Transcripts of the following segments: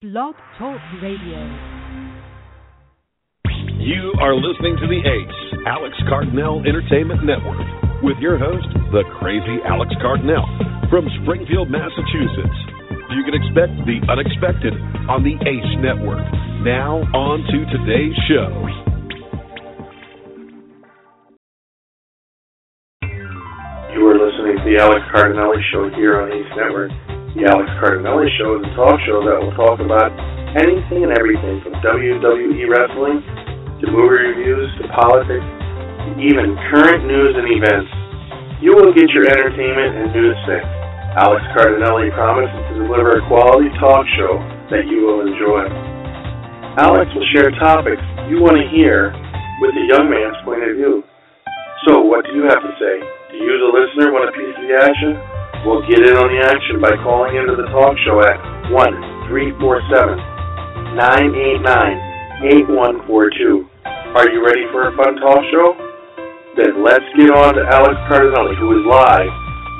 Blog Talk Radio. You are listening to the Ace, Alex Cardinale Entertainment Network, with your host, the crazy Alex Cardinale, from Springfield, Massachusetts. You can expect the unexpected on the Ace Network. Now, on to today's show. You are listening to the Alex Cardinale Show here on Ace Network. The Alex Cardinale Show is a talk show that will talk about anything and everything from WWE wrestling to movie reviews to politics to even current news and events. You will get your entertainment and news fix. Alex Cardinale promises to deliver a quality talk show that you will enjoy. Alex will share topics you want to hear with a young man's point of view. So, what do you have to say? Do you, the listener, want a piece of the action? Well, get in on the action by calling into the talk show at 1 347 989 8142. Are you ready for a fun talk show? Then let's get on to Alex Cardinale, who is live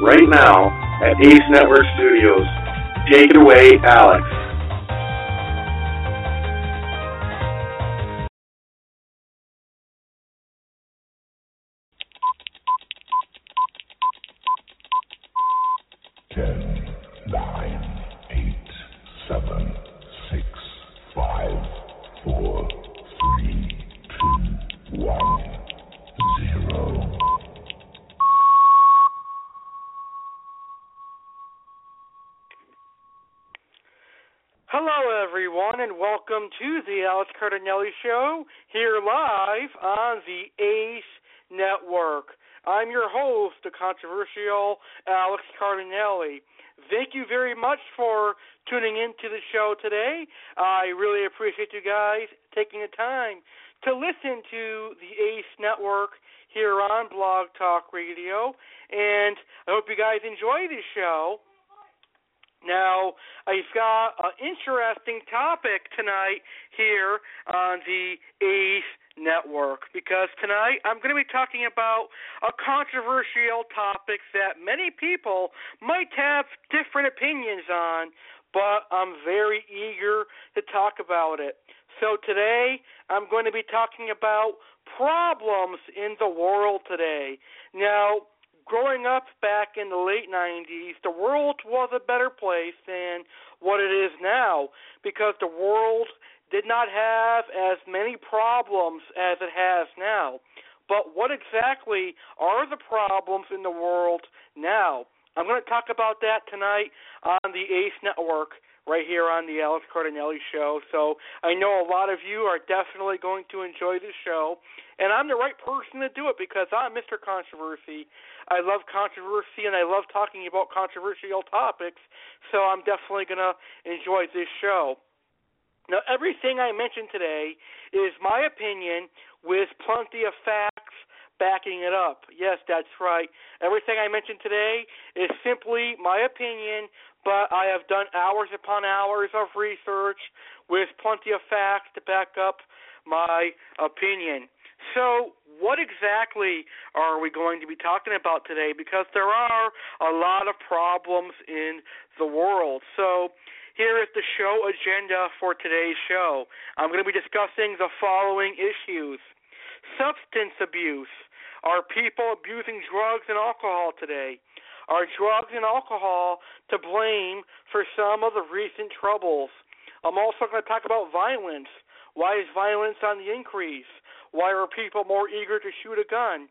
right now at Ace Network Studios. Take it away, Alex. Cardinale Show here live on the ACE Network. I'm your host, the controversial Alex Cardinale. Thank you very much for tuning into the show today. I really appreciate you guys taking the time to listen to the ACE Network here on Blog Talk Radio, and I hope you guys enjoy the show. Now, I've got an interesting topic tonight here on the ACE Network because tonight I'm going to be talking about a controversial topic that many people might have different opinions on, but I'm very eager to talk about it. So today I'm going to be talking about problems in the world today. Now, growing up back in the late 90s, the world was a better place than what it is now because the world did not have as many problems as it has now. But what exactly are the problems in the world now? I'm going to talk about that tonight on the ACE Network right here on the Alex Cardinale show. So I know a lot of you are definitely going to enjoy this show, and I'm the right person to do it because I'm Mr. Controversy. I love controversy and I love talking about controversial topics, so I'm definitely going to enjoy this show. Now, everything I mentioned today is my opinion with plenty of facts backing it up. Yes, that's right. Everything I mentioned today is simply my opinion but I have done hours upon hours of research with plenty of facts to back up my opinion. So, what exactly are we going to be talking about today? Because there are a lot of problems in the world. So, here is the show agenda for today's show. I'm going to be discussing the following issues substance abuse. Are people abusing drugs and alcohol today? Are drugs and alcohol to blame for some of the recent troubles? I'm also going to talk about violence. Why is violence on the increase? Why are people more eager to shoot a gun?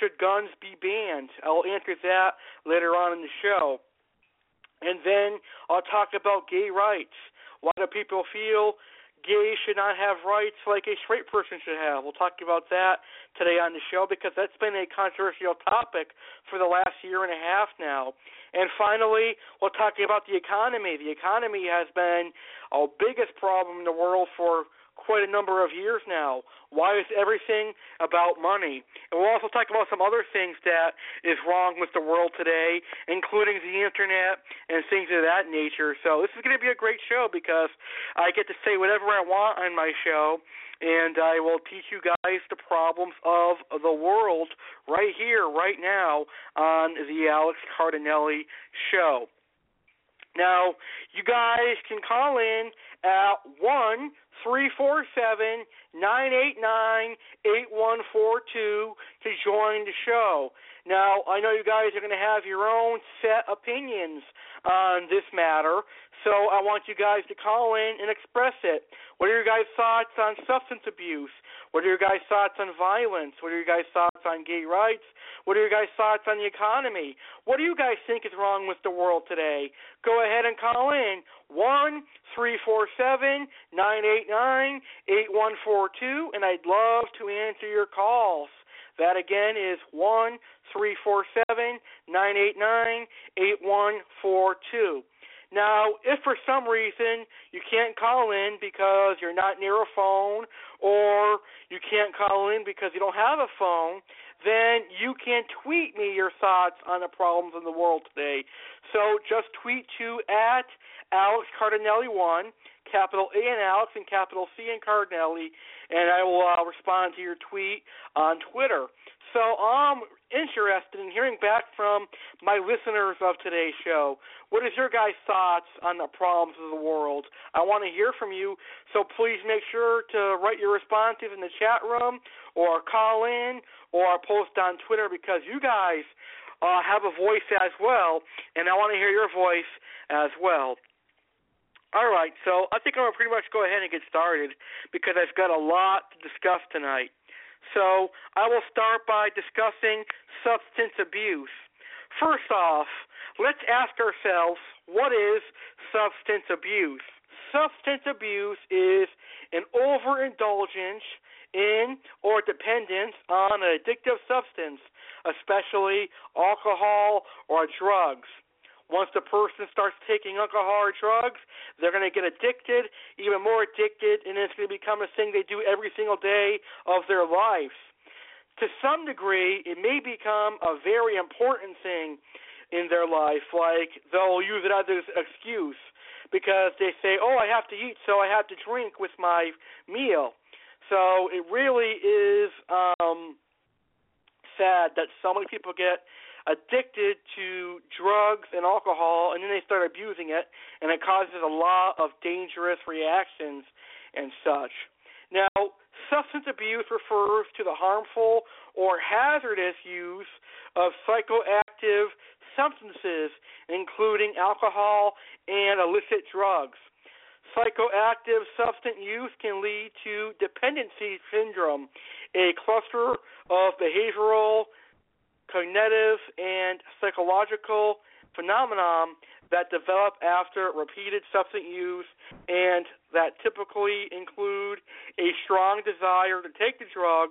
Should guns be banned? I'll answer that later on in the show. And then I'll talk about gay rights. Why do people feel gays should not have rights like a straight person should have. We'll talk about that today on the show because that's been a controversial topic for the last year and a half now. And finally, we'll talk about the economy. The economy has been our biggest problem in the world for quite a number of years now. Why is everything about money? And we'll also talk about some other things that is wrong with the world today, including the internet and things of that nature. So this is going to be a great show because I get to say whatever I want on my show and I will teach you guys the problems of the world right here, right now on the Alex Cardinale show. Now, you guys can call in at one three four seven nine eight nine eight one four two to join the show. Now, I know you guys are going to have your own set opinions on this matter, so I want you guys to call in and express it. What are your guys' thoughts on substance abuse? What are your guys' thoughts on violence? What are your guys' thoughts on gay rights? What are your guys' thoughts on the economy? What do you guys think is wrong with the world today? Go ahead and call in one three four seven nine eight nine eight one four two, and I'd love to answer your calls. That again is one three four seven nine eight nine eight one four two. Now, if for some reason you can't call in because you're not near a phone or you can't call in because you don't have a phone, then you can tweet me your thoughts on the problems in the world today. So just tweet to at Alex Cardinale1, capital A in Alex and capital C in Cardinale, and I will uh, respond to your tweet on Twitter. So I'm interested in hearing back from my listeners of today's show. What is your guys' thoughts on the problems of the world? I want to hear from you, so please make sure to write your responses in the chat room or call in or post on Twitter because you guys uh, have a voice as well, and I want to hear your voice as well. All right, so I think I'm going to pretty much go ahead and get started because I've got a lot to discuss tonight. So I will start by discussing substance abuse. First off, let's ask ourselves what is substance abuse? Substance abuse is an overindulgence in or dependence on an addictive substance, especially alcohol or drugs. Once the person starts taking alcohol or drugs, they're going to get addicted, even more addicted, and it's going to become a thing they do every single day of their lives. To some degree, it may become a very important thing in their life, like they'll use it as an excuse because they say, "Oh, I have to eat, so I have to drink with my meal." So it really is um, sad that so many people get addicted to drugs and alcohol, and then they start abusing it, and it causes a lot of dangerous reactions and such. Now, substance abuse refers to the harmful or hazardous use of psychoactive substances, including alcohol and illicit drugs. Psychoactive substance use can lead to dependency syndrome, a cluster of behavioral cognitive and psychological phenomenon that develop after repeated substance use and that typically include a strong desire to take the drug,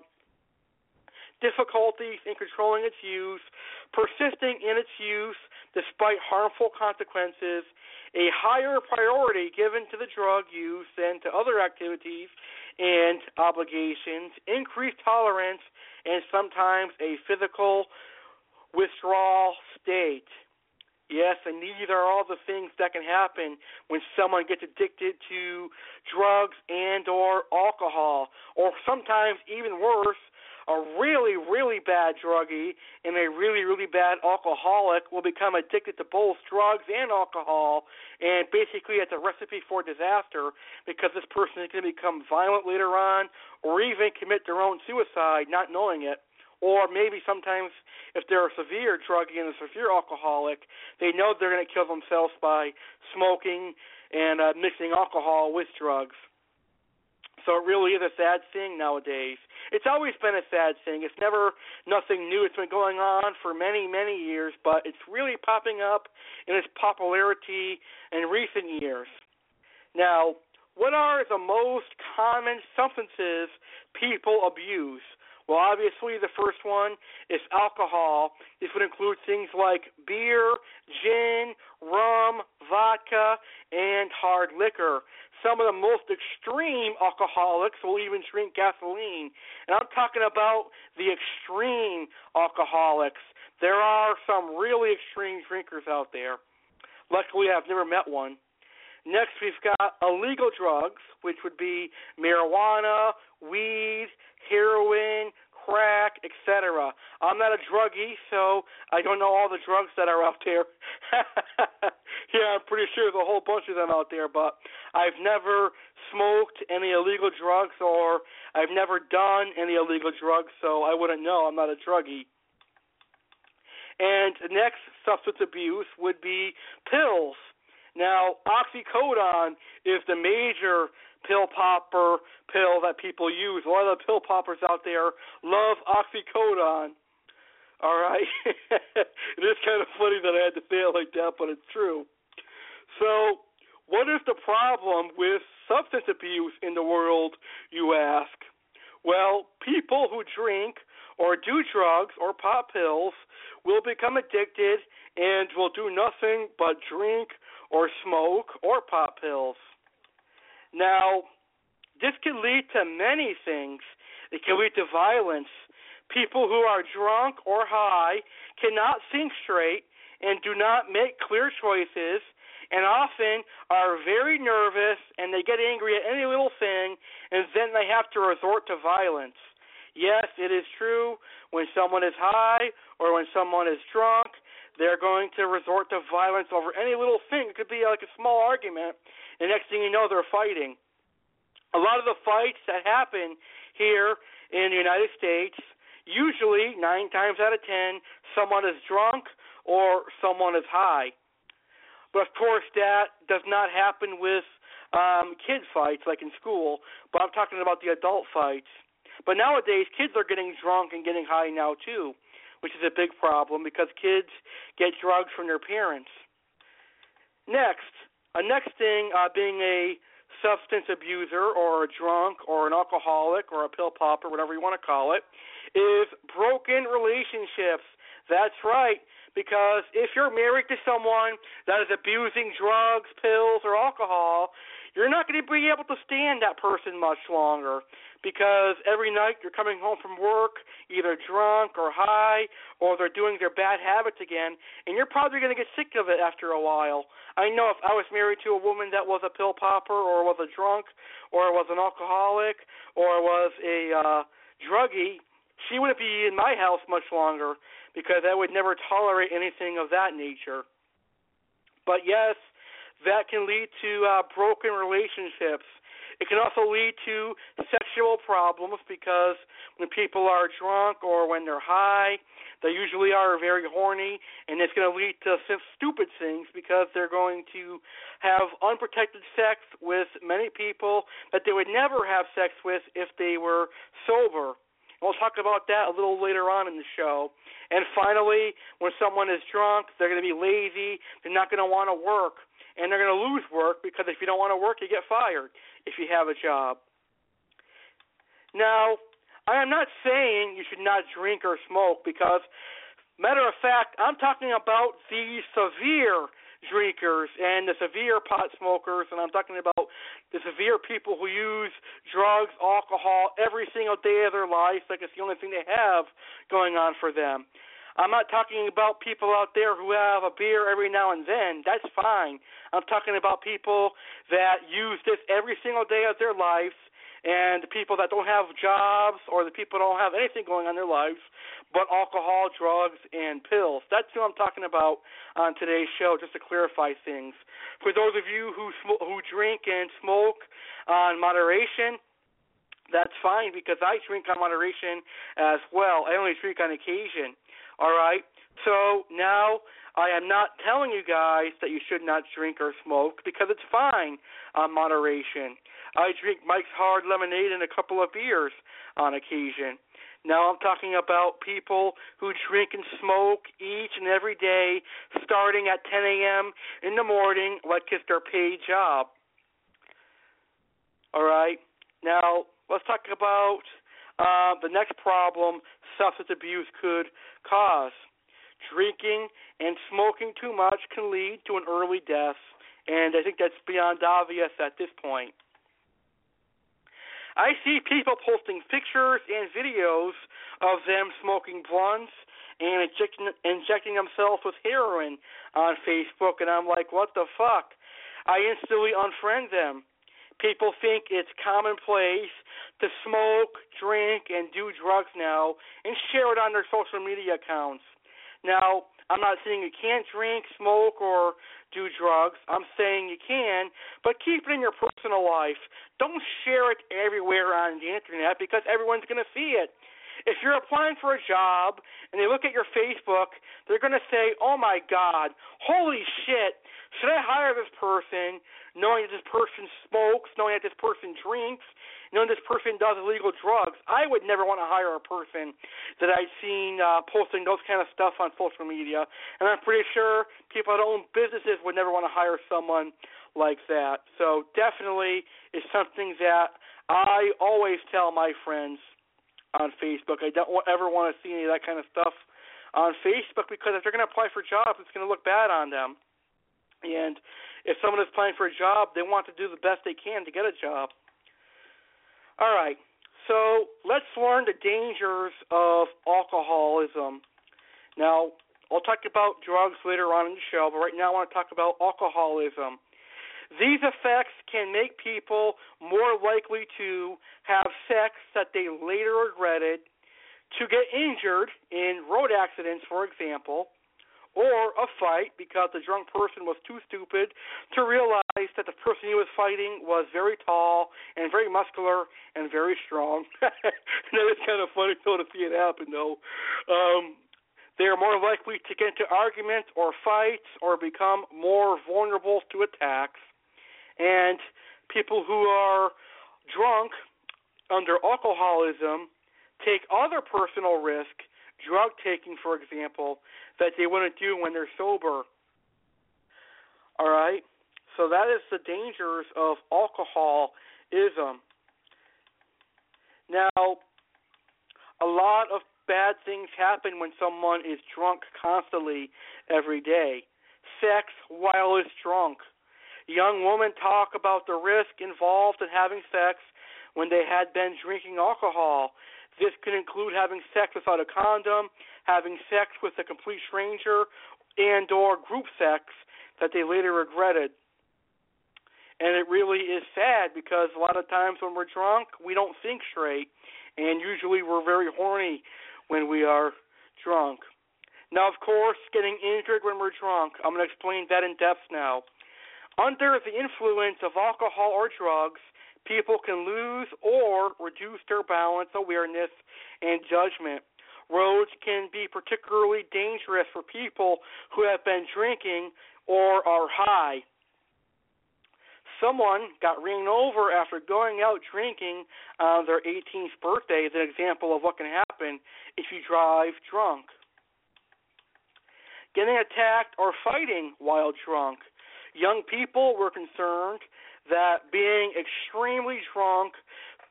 difficulties in controlling its use, persisting in its use despite harmful consequences, a higher priority given to the drug use than to other activities and obligations, increased tolerance, and sometimes a physical withdrawal state. Yes, and these are all the things that can happen when someone gets addicted to drugs and or alcohol, or sometimes even worse, a really, really bad druggie and a really, really bad alcoholic will become addicted to both drugs and alcohol, and basically it's a recipe for disaster because this person is going to become violent later on or even commit their own suicide not knowing it or maybe sometimes if they're a severe druggie and a severe alcoholic, they know they're going to kill themselves by smoking and uh, mixing alcohol with drugs. So it really is a sad thing nowadays. It's always been a sad thing. It's never nothing new. It's been going on for many, many years, but it's really popping up in its popularity in recent years. Now, what are the most common substances people abuse? Well, obviously, the first one is alcohol. This would include things like beer, gin, rum, vodka, and hard liquor. Some of the most extreme alcoholics will even drink gasoline. And I'm talking about the extreme alcoholics. There are some really extreme drinkers out there. Luckily, I've never met one. Next, we've got illegal drugs, which would be marijuana, weed, heroin, crack, etc. I'm not a druggie, so I don't know all the drugs that are out there. yeah, I'm pretty sure there's a whole bunch of them out there, but I've never smoked any illegal drugs or I've never done any illegal drugs, so I wouldn't know. I'm not a druggie. And next substance abuse would be pills. Now, oxycodone is the major pill popper pill that people use. A lot of the pill poppers out there love oxycodone. All right. it is kind of funny that I had to say it like that, but it's true. So, what is the problem with substance abuse in the world, you ask? Well, people who drink or do drugs or pop pills will become addicted and will do nothing but drink or smoke or pop pills. Now, this can lead to many things. It can lead to violence. People who are drunk or high cannot think straight and do not make clear choices and often are very nervous and they get angry at any little thing and then they have to resort to violence. Yes, it is true when someone is high or when someone is drunk, they're going to resort to violence over any little thing. It could be like a small argument, and next thing you know, they're fighting. A lot of the fights that happen here in the United States, usually nine times out of ten, someone is drunk or someone is high. But of course, that does not happen with um, kid fights like in school. But I'm talking about the adult fights. But nowadays, kids are getting drunk and getting high now too, which is a big problem because kids get drugs from their parents. Next, a next thing, uh, being a substance abuser or a drunk or an alcoholic or a pill popper, whatever you want to call it, is broken relationships. That's right. Because if you're married to someone that is abusing drugs, pills, or alcohol, you're not going to be able to stand that person much longer because every night you're coming home from work either drunk or high or they're doing their bad habits again and you're probably going to get sick of it after a while. I know if I was married to a woman that was a pill popper or was a drunk or was an alcoholic or was a uh druggie, she wouldn't be in my house much longer because I would never tolerate anything of that nature. But yes, that can lead to uh, broken relationships. It can also lead to sexual problems because when people are drunk or when they're high, they usually are very horny, and it's going to lead to stupid things because they're going to have unprotected sex with many people that they would never have sex with if they were sober. We'll talk about that a little later on in the show. And finally, when someone is drunk, they're going to be lazy. They're not going to want to work. And they're going to lose work because if you don't want to work, you get fired if you have a job. Now, I am not saying you should not drink or smoke because, matter of fact, I'm talking about the severe drinkers and the severe pot smokers, and I'm talking about the severe people who use drugs, alcohol every single day of their life, like it's the only thing they have going on for them. I'm not talking about people out there who have a beer every now and then. That's fine. I'm talking about people that use this every single day of their lives and the people that don't have jobs or the people don't have anything going on in their lives but alcohol, drugs, and pills. That's who I'm talking about on today's show, just to clarify things. For those of you who sm- who drink and smoke on moderation, that's fine because I drink on moderation as well. I only drink on occasion. All right. So now I am not telling you guys that you should not drink or smoke because it's fine on moderation. I drink Mike's Hard Lemonade and a couple of beers on occasion. Now I'm talking about people who drink and smoke each and every day, starting at 10 a.m. in the morning, like it's their paid job. All right. Now let's talk about uh, the next problem substance abuse could cause. Drinking and smoking too much can lead to an early death, and I think that's beyond obvious at this point. I see people posting pictures and videos of them smoking blunts and injecting injecting themselves with heroin on Facebook, and I'm like, what the fuck? I instantly unfriend them People think it's commonplace to smoke, drink, and do drugs now and share it on their social media accounts. Now, I'm not saying you can't drink, smoke, or do drugs. I'm saying you can, but keep it in your personal life. Don't share it everywhere on the internet because everyone's going to see it. If you're applying for a job and they look at your Facebook, they're going to say, "Oh my God, holy shit! Should I hire this person?" Knowing that this person smokes, knowing that this person drinks, knowing this person does illegal drugs, I would never want to hire a person that I've seen uh, posting those kind of stuff on social media. And I'm pretty sure people that own businesses would never want to hire someone like that. So definitely it's something that I always tell my friends on Facebook. I don't ever want to see any of that kind of stuff on Facebook because if they're going to apply for jobs, it's going to look bad on them. And if someone is applying for a job, they want to do the best they can to get a job. All right. So let's learn the dangers of alcoholism. Now, I'll talk about drugs later on in the show, but right now I want to talk about alcoholism. These effects can make people more likely to have sex that they later regretted, to get injured in road accidents, for example, or a fight because the drunk person was too stupid to realize that the person he was fighting was very tall and very muscular and very strong. that is kind of funny though to see it happen though. Um, they are more likely to get into arguments or fights or become more vulnerable to attacks. And people who are drunk under alcoholism take other personal risk drug taking, for example, that they wouldn't do when they're sober. All right? So that is the dangers of alcoholism. Now, a lot of bad things happen when someone is drunk constantly every day. Sex while is drunk. Young women talk about the risk involved in having sex when they had been drinking alcohol. This could include having sex without a condom, having sex with a complete stranger, and or group sex that they later regretted. And it really is sad because a lot of times when we're drunk, we don't think straight, and usually we're very horny when we are drunk. Now, of course, getting injured when we're drunk, I'm going to explain that in depth now. Under the influence of alcohol or drugs, people can lose or reduce their balance, awareness, and judgment. Roads can be particularly dangerous for people who have been drinking or are high. Someone got ran over after going out drinking on their 18th birthday is an example of what can happen if you drive drunk. Getting attacked or fighting while drunk. Young people were concerned that being extremely drunk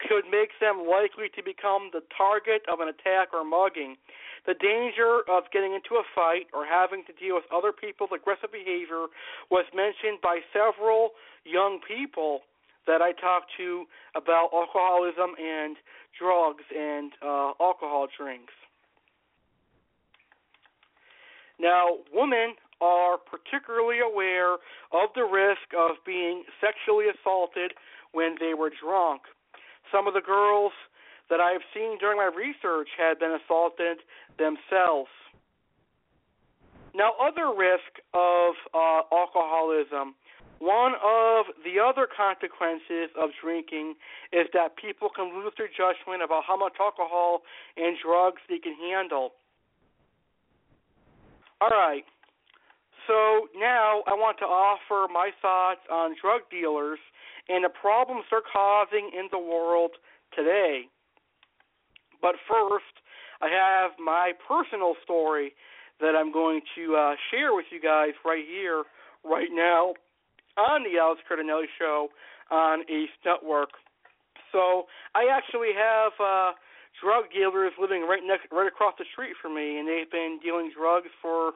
could make them likely to become the target of an attack or mugging. The danger of getting into a fight or having to deal with other people's aggressive behavior was mentioned by several young people that I talked to about alcoholism and drugs and uh, alcohol drinks. Now, women are particularly aware of the risk of being sexually assaulted when they were drunk. Some of the girls that I have seen during my research had been assaulted themselves. Now, other risk of uh, alcoholism. One of the other consequences of drinking is that people can lose their judgment about how much alcohol and drugs they can handle. All right. So now I want to offer my thoughts on drug dealers and the problems they're causing in the world today. But first, I have my personal story that I'm going to uh, share with you guys right here, right now, on the Alex Cardinale Show on Ace Network. So I actually have uh, drug dealers living right next, right across the street from me, and they've been dealing drugs for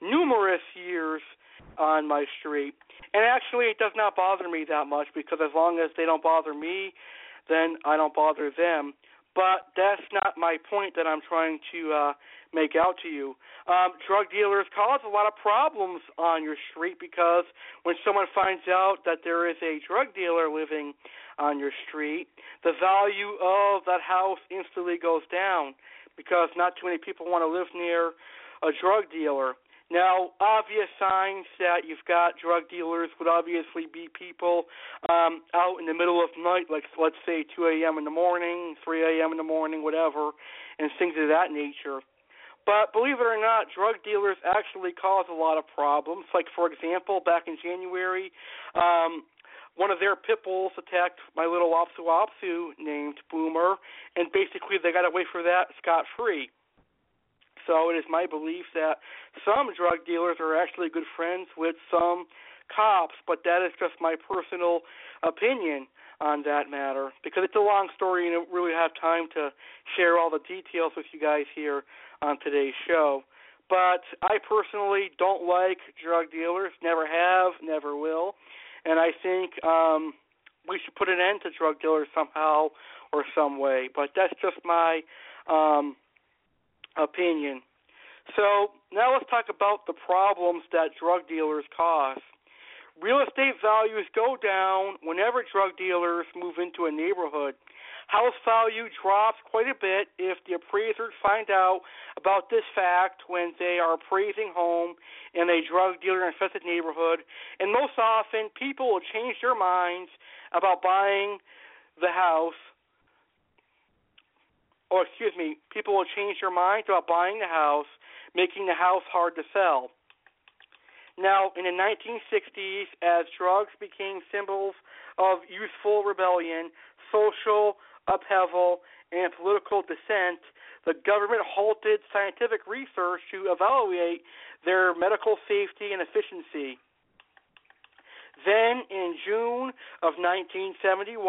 numerous years on my street. And actually, it does not bother me that much because as long as they don't bother me, then I don't bother them. but that's not my point that I'm trying to uh, make out to you. Um, drug dealers cause a lot of problems on your street because when someone finds out that there is a drug dealer living on your street, the value of that house instantly goes down because not too many people want to live near a drug dealer. Now, obvious signs that you've got drug dealers would obviously be people um, out in the middle of night, like let's say 2 a.m. in the morning, 3 a.m. in the morning, whatever, and things of that nature. But believe it or not, drug dealers actually cause a lot of problems. Like, for example, back in January, um, one of their pit bulls attacked my little Opsu Opsu named Boomer, and basically they got away for that scot free. So it is my belief that some drug dealers are actually good friends with some cops, but that is just my personal opinion on that matter because it's a long story and I don't really have time to share all the details with you guys here on today's show. But I personally don't like drug dealers, never have, never will, and I think um we should put an end to drug dealers somehow or some way. But that's just my um opinion. So now let's talk about the problems that drug dealers cause. Real estate values go down whenever drug dealers move into a neighborhood. House value drops quite a bit if the appraisers find out about this fact when they are appraising home in a drug dealer infested neighborhood. And most often, people will change their minds about buying the house or excuse me, people will change their minds about buying the house, making the house hard to sell. Now, in the 1960s, as drugs became symbols of youthful rebellion, social upheaval, and political dissent, the government halted scientific research to evaluate their medical safety and efficiency. Then, in June of 1971,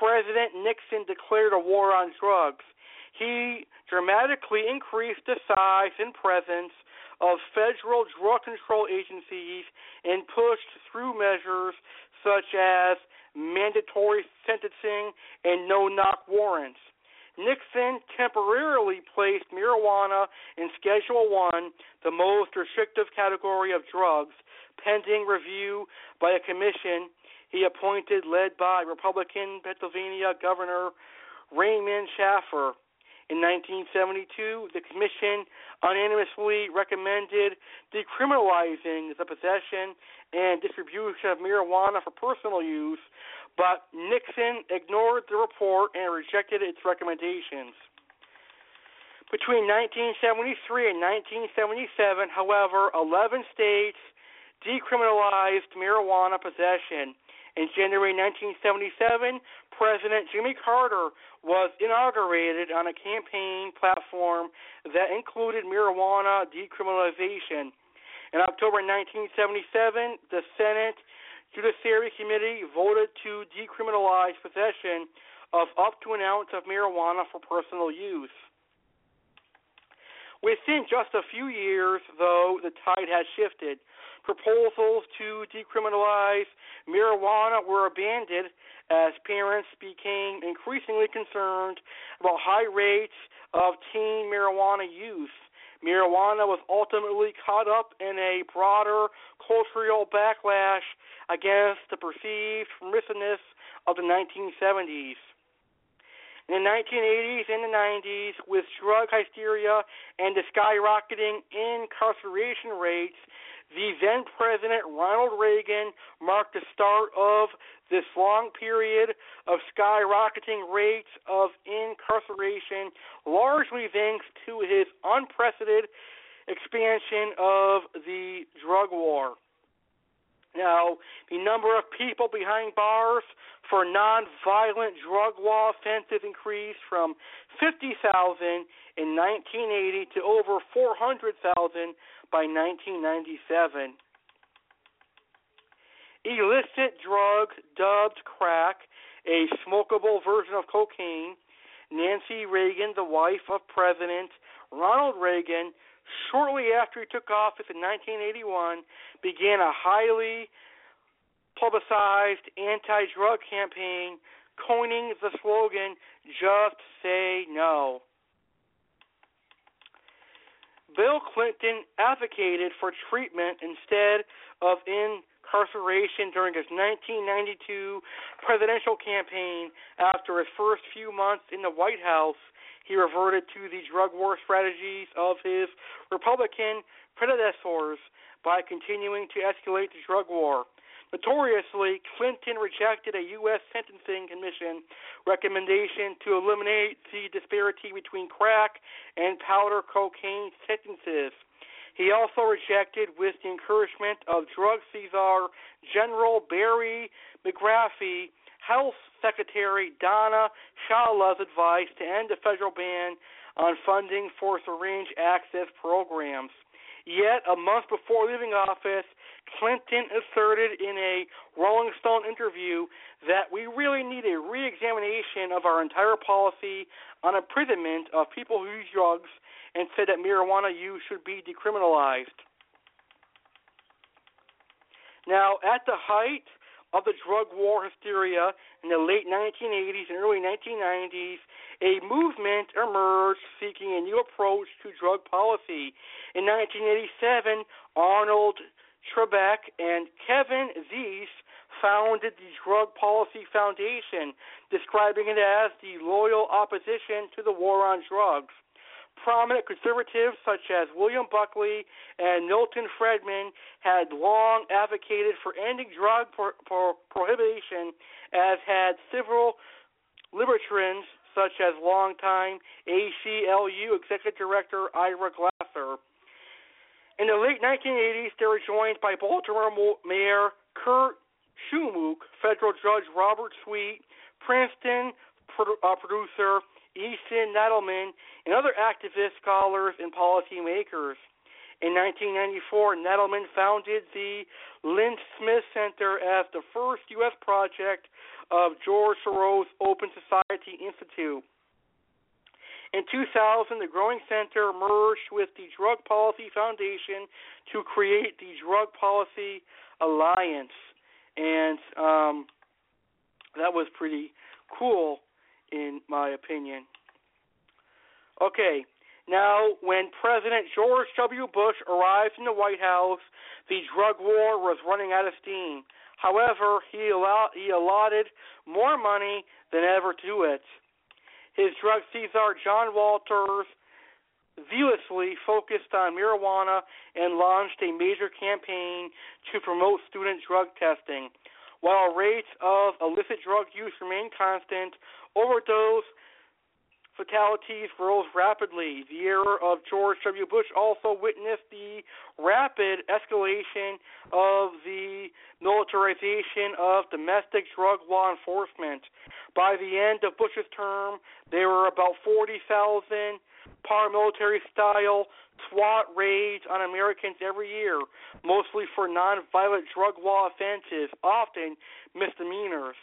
President Nixon declared a war on drugs. He dramatically increased the size and presence of federal drug control agencies and pushed through measures such as mandatory sentencing and no knock warrants. Nixon temporarily placed marijuana in Schedule 1, the most restrictive category of drugs, pending review by a commission he appointed led by Republican Pennsylvania Governor Raymond Shafer. In 1972, the Commission unanimously recommended decriminalizing the possession and distribution of marijuana for personal use, but Nixon ignored the report and rejected its recommendations. Between 1973 and 1977, however, 11 states decriminalized marijuana possession. In January 1977, President Jimmy Carter was inaugurated on a campaign platform that included marijuana decriminalization. In October 1977, the Senate Judiciary Committee voted to decriminalize possession of up to an ounce of marijuana for personal use. Within just a few years, though, the tide has shifted proposals to decriminalize marijuana were abandoned as parents became increasingly concerned about high rates of teen marijuana use. Marijuana was ultimately caught up in a broader cultural backlash against the perceived permissiveness of the 1970s. In the 1980s and the 90s, with drug hysteria and the skyrocketing incarceration rates, the then President Ronald Reagan marked the start of this long period of skyrocketing rates of incarceration, largely thanks to his unprecedented expansion of the drug war. Now, the number of people behind bars for nonviolent drug law offenses increased from 50,000 in 1980 to over 400,000 by 1997. Illicit drugs dubbed crack a smokable version of cocaine. Nancy Reagan, the wife of President Ronald Reagan, shortly after he took office in 1981, began a highly publicized anti drug campaign coining the slogan, Just Say No. Bill Clinton advocated for treatment instead of incarceration during his 1992 presidential campaign. After his first few months in the White House, he reverted to the drug war strategies of his Republican predecessors by continuing to escalate the drug war. Notoriously, Clinton rejected a U.S. Sentencing Commission recommendation to eliminate the disparity between crack and powder cocaine sentences. He also rejected, with the encouragement of Drug Czar General Barry McCaffrey, Health Secretary Donna Shalala's advice to end the federal ban on funding for syringe access programs. Yet, a month before leaving office, Clinton asserted in a Rolling Stone interview that we really need a re examination of our entire policy on imprisonment of people who use drugs and said that marijuana use should be decriminalized. Now, at the height of the drug war hysteria in the late 1980s and early 1990s, a movement emerged seeking a new approach to drug policy. In 1987, Arnold Trebach and Kevin Zeese founded the Drug Policy Foundation, describing it as the loyal opposition to the war on drugs. Prominent conservatives such as William Buckley and Milton Friedman had long advocated for ending drug pro- pro- prohibition, as had several libertarians such as longtime ACLU Executive Director Ira Glasser. In the late 1980s, they were joined by Baltimore Mayor Kurt Schmoke, federal judge Robert Sweet, Princeton uh, producer Ethan Nadelmann, and other activists, scholars, and policymakers. In 1994, Nadelmann founded the Lynn Smith Center as the first U.S. project of George Soros Open Society Institute. In 2000, the Growing Center merged with the Drug Policy Foundation to create the Drug Policy Alliance, and um, that was pretty cool, in my opinion. Okay, now when President George W. Bush arrived in the White House, the drug war was running out of steam. However, he, allowed, he allotted more money than ever to it. His drug Czar John Walters zealously focused on marijuana and launched a major campaign to promote student drug testing. While rates of illicit drug use remain constant, overdose fatalities rose rapidly. The era of George W. Bush also witnessed the rapid escalation of the militarization of domestic drug law enforcement. By the end of Bush's term, there were about 40,000 paramilitary style SWAT raids on Americans every year, mostly for nonviolent drug law offenses, often misdemeanors.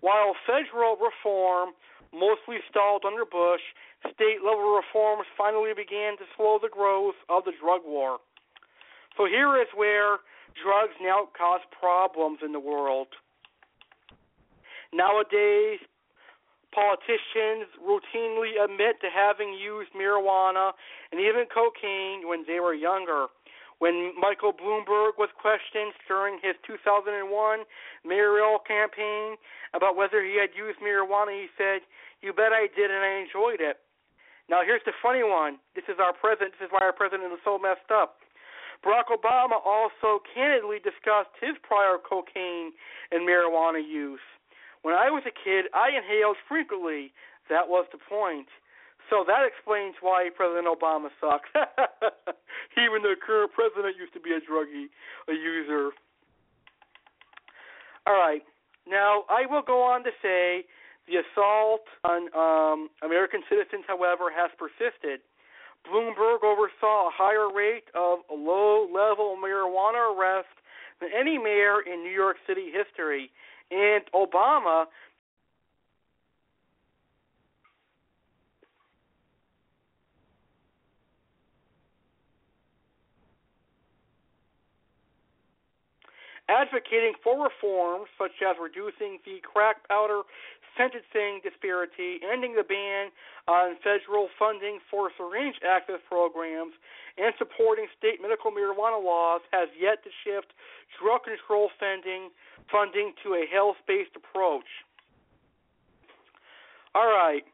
While federal reform mostly stalled under Bush, state level reforms finally began to slow the growth of the drug war. So here is where drugs now cause problems in the world. Nowadays, politicians routinely admit to having used marijuana and even cocaine when they were younger. When Michael Bloomberg was questioned during his 2001 mayoral campaign about whether he had used marijuana, he said, You bet I did, and I enjoyed it. Now, here's the funny one. This is our president. This is why our president is so messed up. Barack Obama also candidly discussed his prior cocaine and marijuana use. When I was a kid, I inhaled frequently. That was the point. So that explains why President Obama sucks. Even the current president used to be a druggie, a user. All right. Now, I will go on to say the assault on um, American citizens, however, has persisted. Bloomberg oversaw a higher rate of low level marijuana arrests than any mayor in New York City history. And Obama advocating for reforms such as reducing the crack powder sentencing disparity, ending the ban on federal funding for syringe access programs, and supporting state medical marijuana laws has yet to shift drug control funding funding to a health-based approach. All right.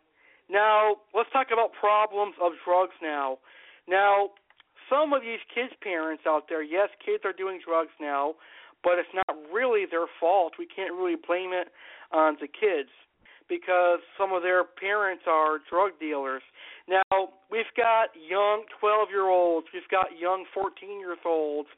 Now, let's talk about problems of drugs now. Now, some of these kids' parents out there, yes, kids are doing drugs now, but it's not really their fault. We can't really blame it on the kids because some of their parents are drug dealers. Now, we've got young 12 year olds, we've got young 14 year olds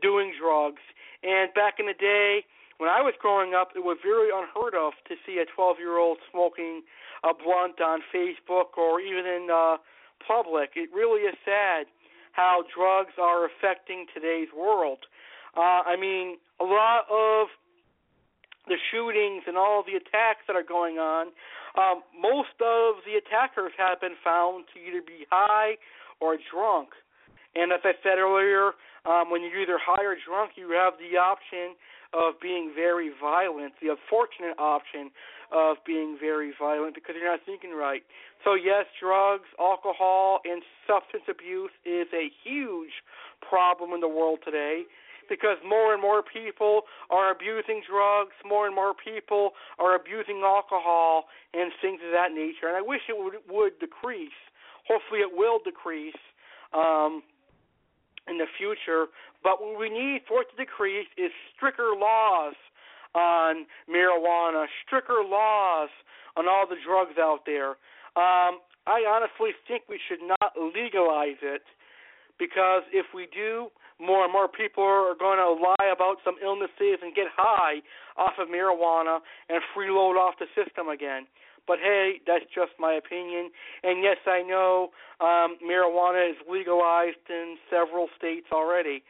doing drugs. And back in the day, when I was growing up, it was very unheard of to see a 12 year old smoking a blunt on Facebook or even in uh, public. It really is sad how drugs are affecting today's world. Uh, I mean, a lot of the shootings and all the attacks that are going on, um, most of the attackers have been found to either be high or drunk. And as I said earlier, um, when you're either high or drunk, you have the option of being very violent, the unfortunate option of being very violent because you're not thinking right. So, yes, drugs, alcohol, and substance abuse is a huge problem in the world today because more and more people are abusing drugs, more and more people are abusing alcohol and things of that nature. And I wish it would, would decrease. Hopefully, it will decrease. Um, in the future. But what we need for it to decrease is stricter laws on marijuana, stricter laws on all the drugs out there. Um, I honestly think we should not legalize it because if we do, more and more people are going to lie about some illnesses and get high off of marijuana and freeload off the system again. But hey, that's just my opinion. And yes, I know um, marijuana is legalized in several states already.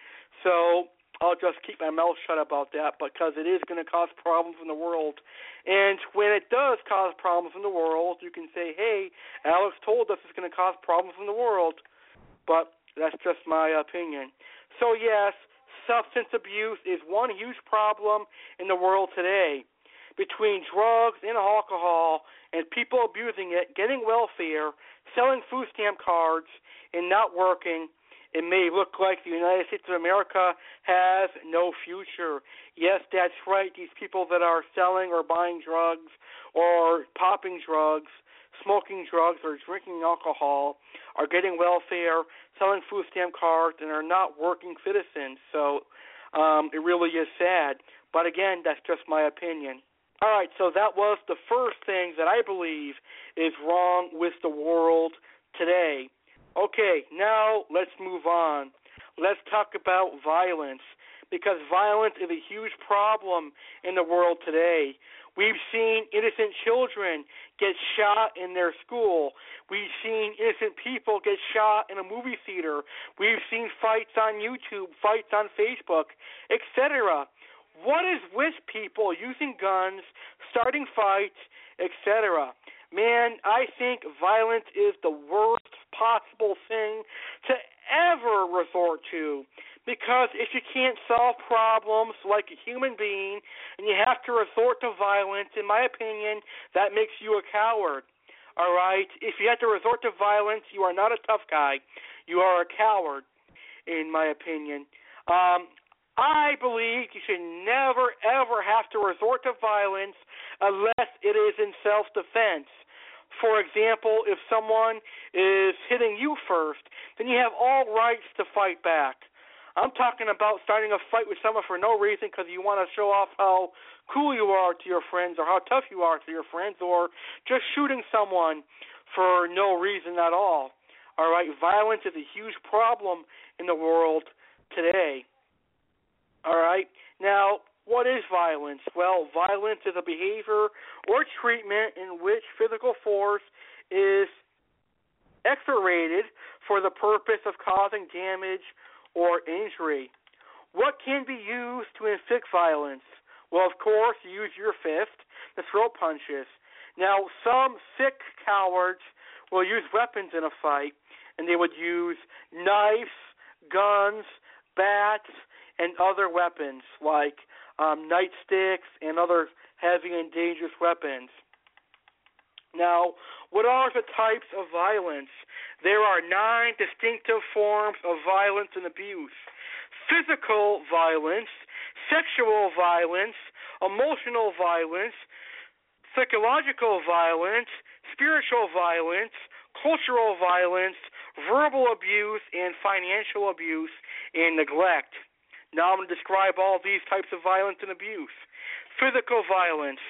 So I'll just keep my mouth shut about that because it is going to cause problems in the world. And when it does cause problems in the world, you can say, hey, Alex told us it's going to cause problems in the world. But that's just my opinion. So, yes, substance abuse is one huge problem in the world today. Between drugs and alcohol, and people abusing it, getting welfare, selling food stamp cards, and not working, it may look like the United States of America has no future. Yes, that's right. These people that are selling or buying drugs or popping drugs, smoking drugs, or drinking alcohol are getting welfare, selling food stamp cards, and are not working citizens. So um, it really is sad. But again, that's just my opinion. All right, so that was the first thing that I believe is wrong with the world today. Okay, now let's move on. Let's talk about violence because violence is a huge problem in the world today. We've seen innocent children get shot in their school. We've seen innocent people get shot in a movie theater. We've seen fights on YouTube, fights on Facebook, etc. What is with people using guns, starting fights, etc.? Man, I think violence is the worst possible thing to ever resort to. Because if you can't solve problems like a human being and you have to resort to violence, in my opinion, that makes you a coward. All right? If you have to resort to violence, you are not a tough guy. You are a coward, in my opinion. Um, I believe you should never, ever have to resort to violence unless it is in self defense. For example, if someone is hitting you first, then you have all rights to fight back. I'm talking about starting a fight with someone for no reason because you want to show off how cool you are to your friends or how tough you are to your friends or just shooting someone for no reason at all. All right, violence is a huge problem in the world today. All right. Now, what is violence? Well, violence is a behavior or treatment in which physical force is exerted for the purpose of causing damage or injury. What can be used to inflict violence? Well, of course, use your fist to throw punches. Now, some sick cowards will use weapons in a fight, and they would use knives, guns, bats, and other weapons like um, nightsticks and other heavy and dangerous weapons. Now, what are the types of violence? There are nine distinctive forms of violence and abuse physical violence, sexual violence, emotional violence, psychological violence, spiritual violence, cultural violence, verbal abuse, and financial abuse and neglect. Now I'm going to describe all these types of violence and abuse. Physical violence.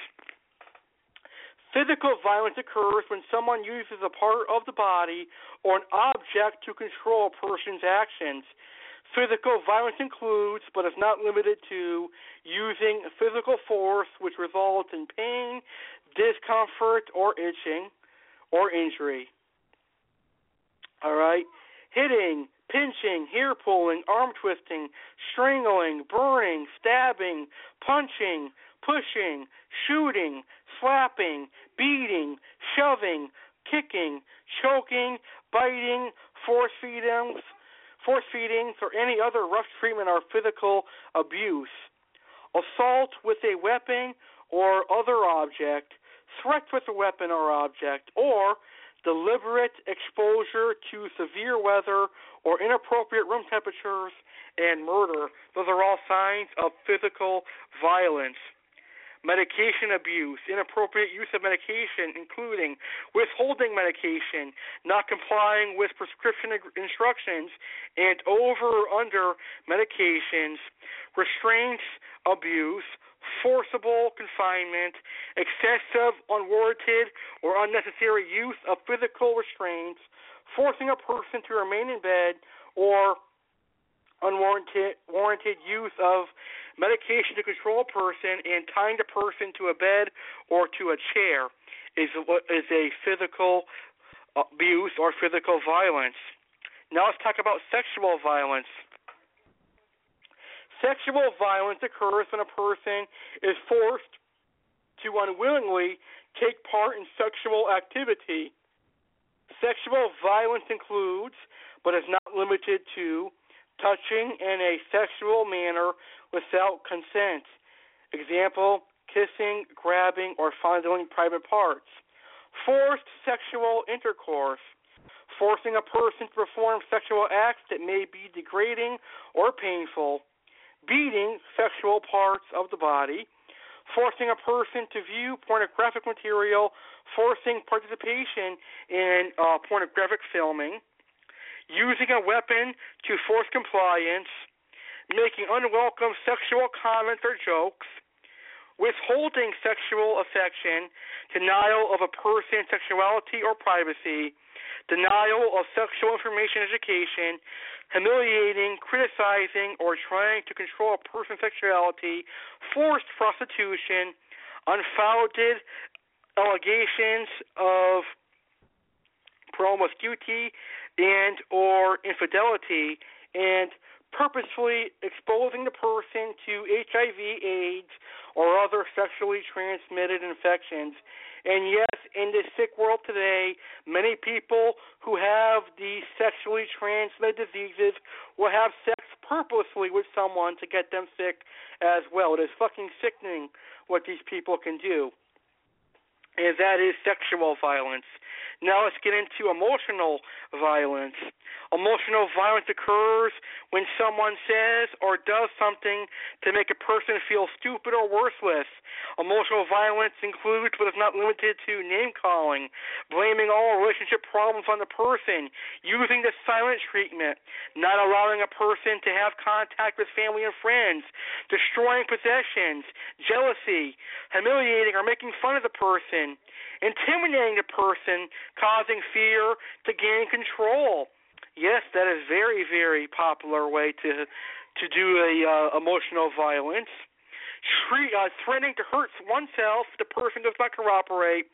Physical violence occurs when someone uses a part of the body or an object to control a person's actions. Physical violence includes, but is not limited to, using physical force which results in pain, discomfort, or itching, or injury. All right? Hitting, pinching, hair pulling, arm twisting, strangling, burning, stabbing, punching, pushing, shooting, slapping, beating, shoving, kicking, choking, biting, force feeding, force feedings, or any other rough treatment or physical abuse. Assault with a weapon or other object, threat with a weapon or object, or deliberate exposure to severe weather or inappropriate room temperatures and murder. Those are all signs of physical violence medication abuse, inappropriate use of medication, including withholding medication, not complying with prescription instructions, and over or under medications, restraints abuse, forcible confinement, excessive, unwarranted, or unnecessary use of physical restraints, forcing a person to remain in bed, or unwarranted warranted use of medication to control a person and tying the person to a bed or to a chair is is a physical uh, abuse or physical violence. Now let's talk about sexual violence. Sexual violence occurs when a person is forced to unwillingly take part in sexual activity. Sexual violence includes, but is not limited to, touching in a sexual manner without consent. Example, kissing, grabbing, or fondling private parts. Forced sexual intercourse. Forcing a person to perform sexual acts that may be degrading or painful. Beating sexual parts of the body. Forcing a person to view pornographic material. Forcing participation in uh, pornographic filming. Using a weapon to force compliance making unwelcome sexual comments or jokes, withholding sexual affection, denial of a person's sexuality or privacy, denial of sexual information education, humiliating, criticizing, or trying to control a person's sexuality, forced prostitution, unfounded allegations of promiscuity and or infidelity, and purposefully exposing the person to HIV, AIDS, or other sexually transmitted infections. And yes, in this sick world today, many people who have these sexually transmitted diseases will have sex purposely with someone to get them sick as well. It is fucking sickening what these people can do. And that is sexual violence. Now let's get into emotional violence. Emotional violence occurs when someone says or does something to make a person feel stupid or worthless. Emotional violence includes, but is not limited to, name calling, blaming all relationship problems on the person, using the silent treatment, not allowing a person to have contact with family and friends, destroying possessions, jealousy, humiliating or making fun of the person, intimidating the person, causing fear to gain control yes, that is very very popular way to to do a uh, emotional violence. Uh, threatening to hurt oneself the person does not cooperate,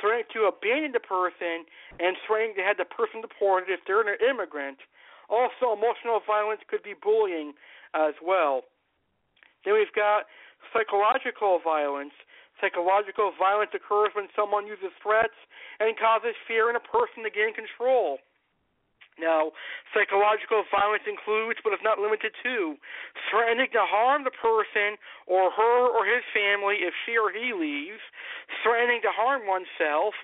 threatening to abandon the person, and threatening to have the person deported if they're an immigrant. Also, emotional violence could be bullying as well. Then we've got psychological violence. Psychological violence occurs when someone uses threats and causes fear in a person to gain control. Now, psychological violence includes, but is not limited to, threatening to harm the person or her or his family if she or he leaves, threatening to harm oneself,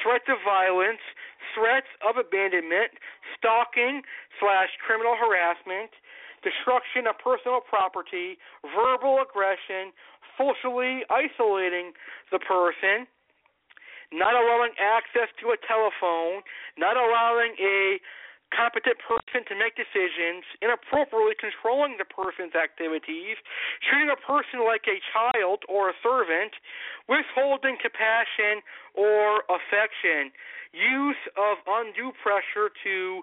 threats of violence, threats of abandonment, stalking slash criminal harassment, destruction of personal property, verbal aggression, socially isolating the person, not allowing access to a telephone, not allowing a competent person to make decisions, inappropriately controlling the person's activities, treating a person like a child or a servant, withholding compassion or affection, use of undue pressure to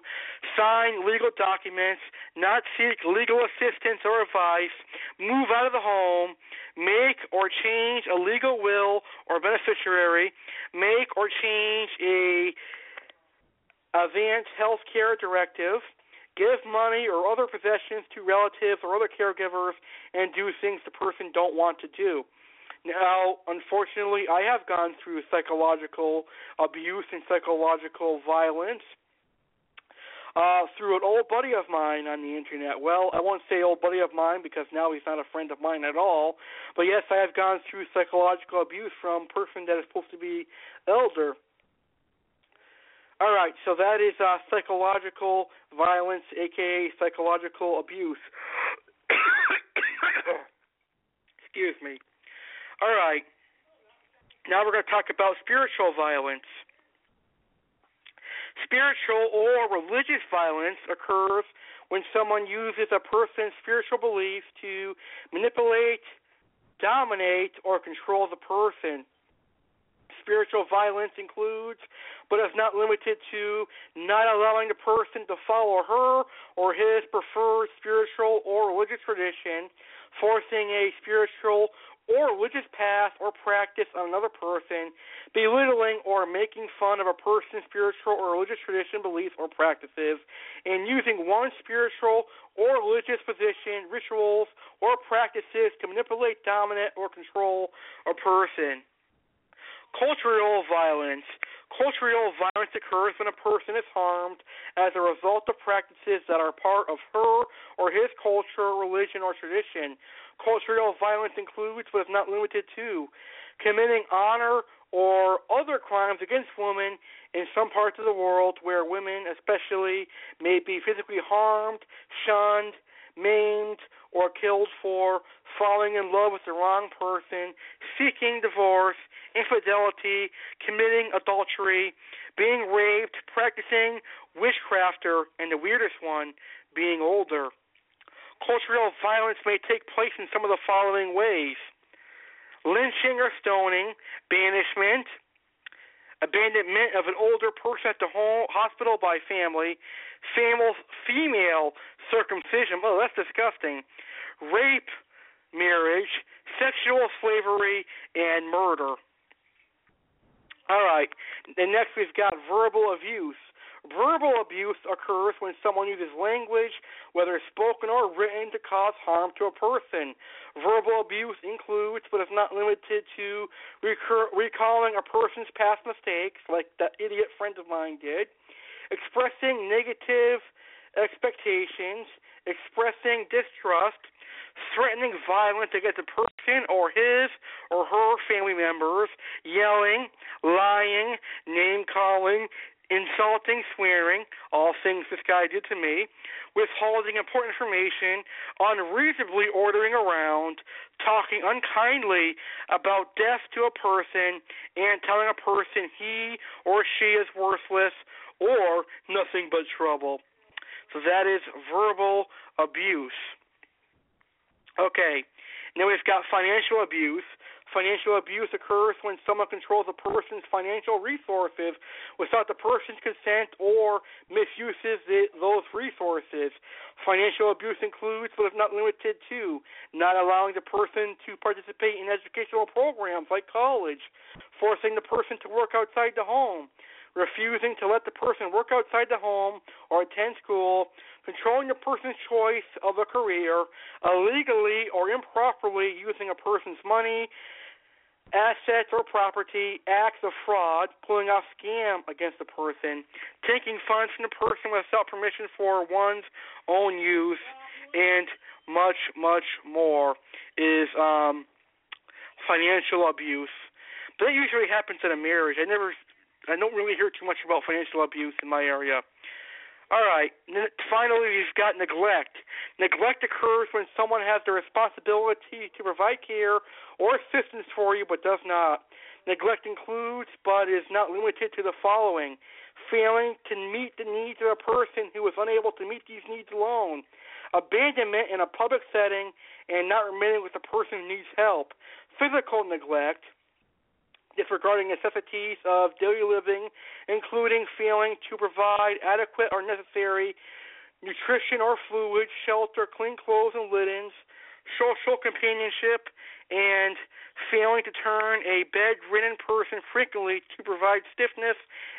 sign legal documents, not seek legal assistance or advice, move out of the home, make or change a legal will or beneficiary, make or change a advance health care directive, give money or other possessions to relatives or other caregivers, and do things the person don't want to do. Now, unfortunately, I have gone through psychological abuse and psychological violence uh, through an old buddy of mine on the internet. Well, I won't say old buddy of mine because now he's not a friend of mine at all. But yes, I have gone through psychological abuse from a person that is supposed to be elder all right, so that is uh, psychological violence, aka psychological abuse. Excuse me. All right, now we're going to talk about spiritual violence. Spiritual or religious violence occurs when someone uses a person's spiritual beliefs to manipulate, dominate, or control the person spiritual violence includes, but is not limited to, not allowing the person to follow her or his preferred spiritual or religious tradition, forcing a spiritual or religious path or practice on another person, belittling or making fun of a person's spiritual or religious tradition, beliefs, or practices, and using one spiritual or religious position, rituals, or practices to manipulate, dominate, or control a person. Cultural violence. Cultural violence occurs when a person is harmed as a result of practices that are part of her or his culture, religion, or tradition. Cultural violence includes, but is not limited to, committing honor or other crimes against women in some parts of the world where women, especially, may be physically harmed, shunned, maimed, or killed for falling in love with the wrong person, seeking divorce, infidelity, committing adultery, being raped, practicing witchcrafter, and the weirdest one, being older. Cultural violence may take place in some of the following ways lynching or stoning, banishment, abandonment of an older person at the home, hospital by family, female, female circumcision, oh, that's disgusting, rape, marriage, sexual slavery, and murder. All right. And next we've got verbal abuse. Verbal abuse occurs when someone uses language, whether spoken or written, to cause harm to a person. Verbal abuse includes, but is not limited to, recur- recalling a person's past mistakes, like that idiot friend of mine did, expressing negative expectations, expressing distrust, threatening violence against a person or his or her family members, yelling, lying, name calling, insulting, swearing, all things this guy did to me, withholding important information, unreasonably ordering around, talking unkindly about death to a person, and telling a person he or she is worthless or nothing but trouble. So that is verbal abuse. Okay. Now we've got financial abuse. Financial abuse occurs when someone controls a person's financial resources without the person's consent or misuses the, those resources. Financial abuse includes, but is not limited to, not allowing the person to participate in educational programs like college, forcing the person to work outside the home, refusing to let the person work outside the home or attend school, controlling a person's choice of a career, illegally or improperly using a person's money, assets or property, acts of fraud, pulling off scam against the person, taking funds from the person without permission for one's own use, and much, much more is um, financial abuse. But that usually happens in a marriage. I never, I don't really hear too much about financial abuse in my area. All right. Finally, you've got neglect. Neglect occurs when someone has the responsibility to provide care or assistance for you but does not. Neglect includes, but is not limited to, the following failing to meet the needs of a person who is unable to meet these needs alone, abandonment in a public setting, and not remaining with the person who needs help, physical neglect, disregarding necessities of daily living, including failing to provide adequate or necessary nutrition or fluids, shelter, clean clothes and linens, social companionship, and failing to turn a bedridden person frequently to provide stiffness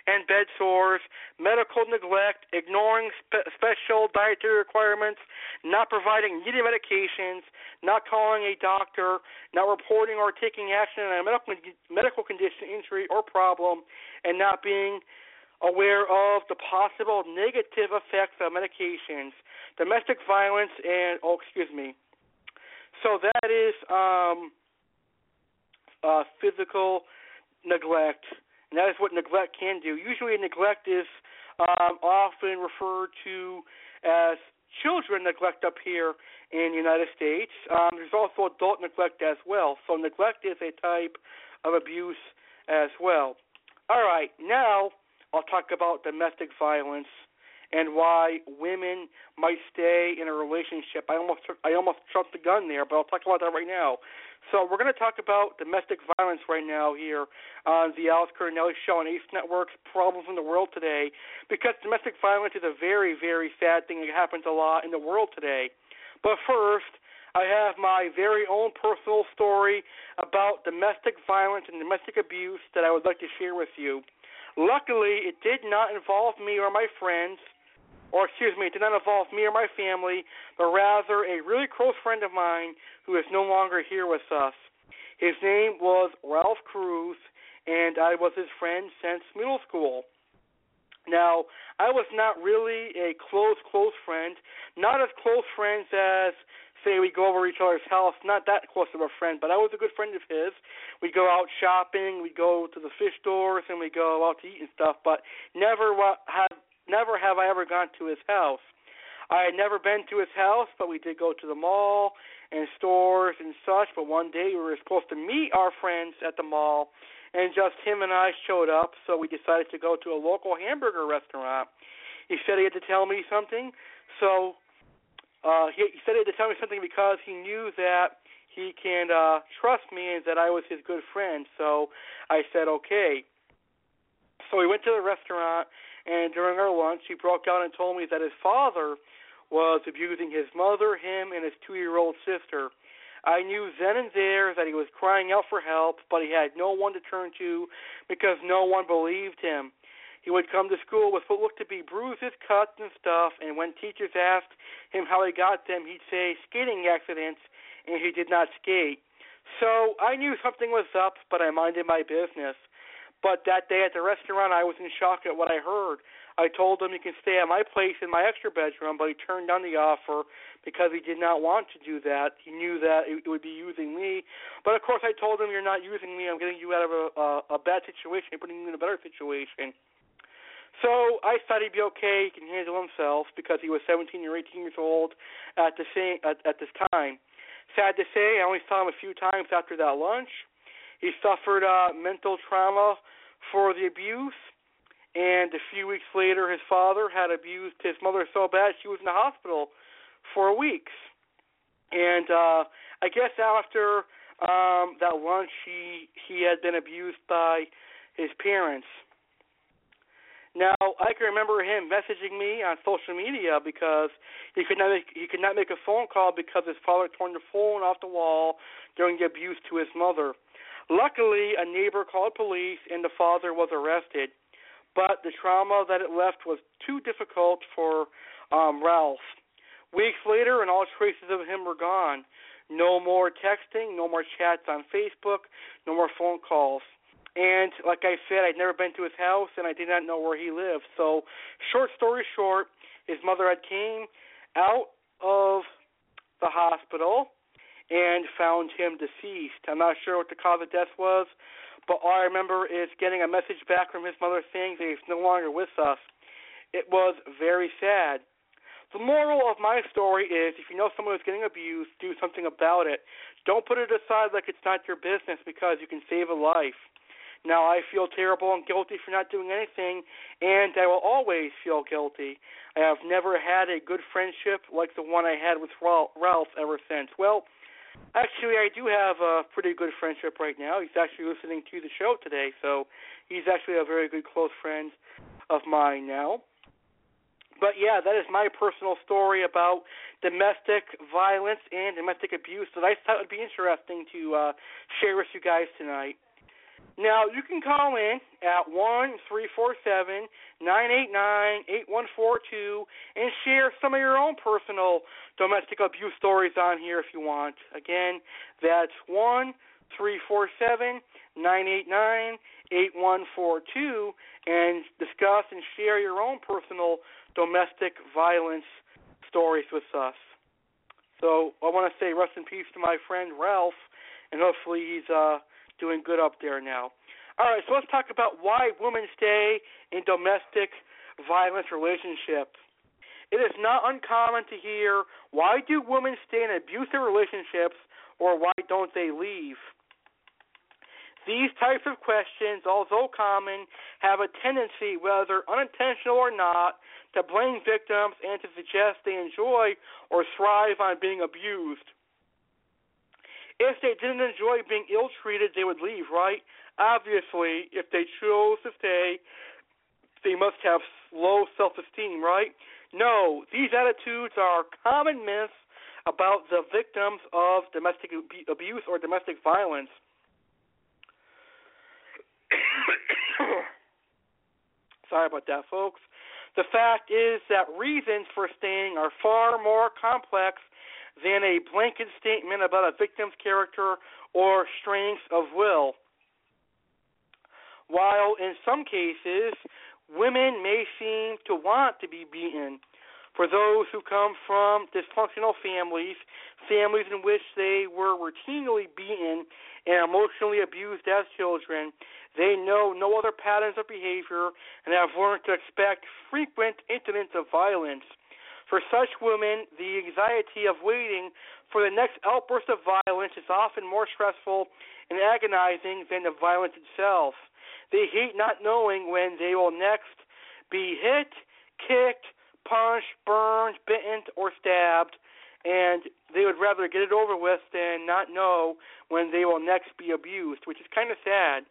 and bed sores, medical neglect, ignoring spe- special dietary requirements, not providing needed medications, not calling a doctor, not reporting or taking action on a medical medical condition, injury, or problem, and not being aware of the possible negative effects of medications, domestic violence, and oh, excuse me. So that is um, uh, physical neglect, and that is what neglect can do. Usually, neglect is um, often referred to as children neglect up here in the United States. Um, there's also adult neglect as well. So neglect is a type of abuse as well. All right, now I'll talk about domestic violence and why women might stay in a relationship. I almost I almost jumped the gun there, but I'll talk about that right now. So we're going to talk about domestic violence right now here on the Alex Cardinale Show on Ace Network's Problems in the World Today, because domestic violence is a very, very sad thing that happens a lot in the world today. But first, I have my very own personal story about domestic violence and domestic abuse that I would like to share with you. Luckily, it did not involve me or my friends or excuse me, it did not involve me or my family, but rather a really close friend of mine who is no longer here with us. His name was Ralph Cruz, and I was his friend since middle school. Now, I was not really a close, close friend, not as close friends as, say, we go over each other's house, not that close of a friend, but I was a good friend of his. We go out shopping, we go to the fish stores, and we go out to eat and stuff, but never have never have I ever gone to his house. I had never been to his house, but we did go to the mall and stores and such. But one day we were supposed to meet our friends at the mall, and just him and I showed up, so we decided to go to a local hamburger restaurant. He said he had to tell me something, so uh, he, he said he had to tell me something because he knew that he can uh, trust me and that I was his good friend. So I said okay. So we went to the restaurant and during our lunch, he broke out and told me that his father was abusing his mother, him, and his two year old sister. I knew then and there that he was crying out for help, but he had no one to turn to because no one believed him. He would come to school with what looked to be bruises, cuts, and stuff, and when teachers asked him how he got them, he'd say skating accidents, and he did not skate. So I knew something was up, but I minded my business. But that day at the restaurant, I was in shock at what I heard. I told him he can stay at my place in my extra bedroom, but he turned down the offer because he did not want to do that. He knew that it would be using me. But of course, I told him, "You're not using me. I'm getting you out of a, a, a bad situation, I'm putting you in a better situation." So I thought he'd be okay. He can handle himself because he was 17 or 18 years old at the same at, at this time. Sad to say, I only saw him a few times after that lunch. He suffered uh, mental trauma for the abuse, and a few weeks later, his father had abused his mother so bad she was in the hospital for weeks. And uh, I guess after um, that lunch, he he had been abused by his parents. Now I can remember him messaging me on social media because he could not make, he could not make a phone call because his father torn the phone off the wall during the abuse to his mother. Luckily, a neighbor called police and the father was arrested, but the trauma that it left was too difficult for um, Ralph. Weeks later, and all traces of him were gone. No more texting, no more chats on Facebook, no more phone calls. And like I said, I'd never been to his house and I did not know where he lived. So, short story short, his mother had came out of the hospital and found him deceased. I'm not sure what the cause of death was, but all I remember is getting a message back from his mother saying that he's no longer with us. It was very sad. The moral of my story is if you know someone is getting abused, do something about it. Don't put it aside like it's not your business because you can save a life. Now, I feel terrible and guilty for not doing anything, and I will always feel guilty. I have never had a good friendship like the one I had with Ralph ever since. Well, actually, I do have a pretty good friendship right now. He's actually listening to the show today, so he's actually a very good close friend of mine now. But yeah, that is my personal story about domestic violence and domestic abuse that I thought would be interesting to uh, share with you guys tonight. Now you can call in at one three four seven nine eight nine eight one four two and share some of your own personal domestic abuse stories on here if you want. Again, that's one three four seven nine eight nine eight one four two and discuss and share your own personal domestic violence stories with us. So I want to say rest in peace to my friend Ralph, and hopefully he's uh, doing good up there now. All right, so let's talk about why women stay in domestic violence relationships. It is not uncommon to hear why do women stay in abusive relationships or why don't they leave? These types of questions, although common, have a tendency, whether unintentional or not, to blame victims and to suggest they enjoy or thrive on being abused. If they didn't enjoy being ill treated, they would leave, right? Obviously, if they chose to stay, they must have low self esteem, right? No, these attitudes are common myths about the victims of domestic abuse or domestic violence. Sorry about that, folks. The fact is that reasons for staying are far more complex than a blanket statement about a victim's character or strength of will. While in some cases, women may seem to want to be beaten, for those who come from dysfunctional families, families in which they were routinely beaten and emotionally abused as children, they know no other patterns of behavior and have learned to expect frequent incidents of violence. For such women, the anxiety of waiting for the next outburst of violence is often more stressful and agonizing than the violence itself. They hate not knowing when they will next be hit, kicked, punched, burned, bitten, or stabbed, and they would rather get it over with than not know when they will next be abused, which is kind of sad.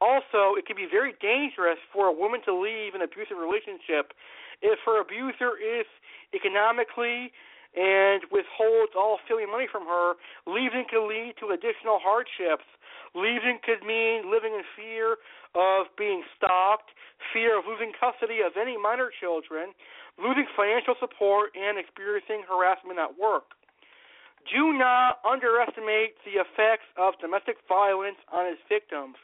Also, it can be very dangerous for a woman to leave an abusive relationship if her abuser is economically and withholds all feeling money from her. Leaving can lead to additional hardships. Leaving could mean living in fear of being stalked, fear of losing custody of any minor children, losing financial support, and experiencing harassment at work. Do not underestimate the effects of domestic violence on its victims.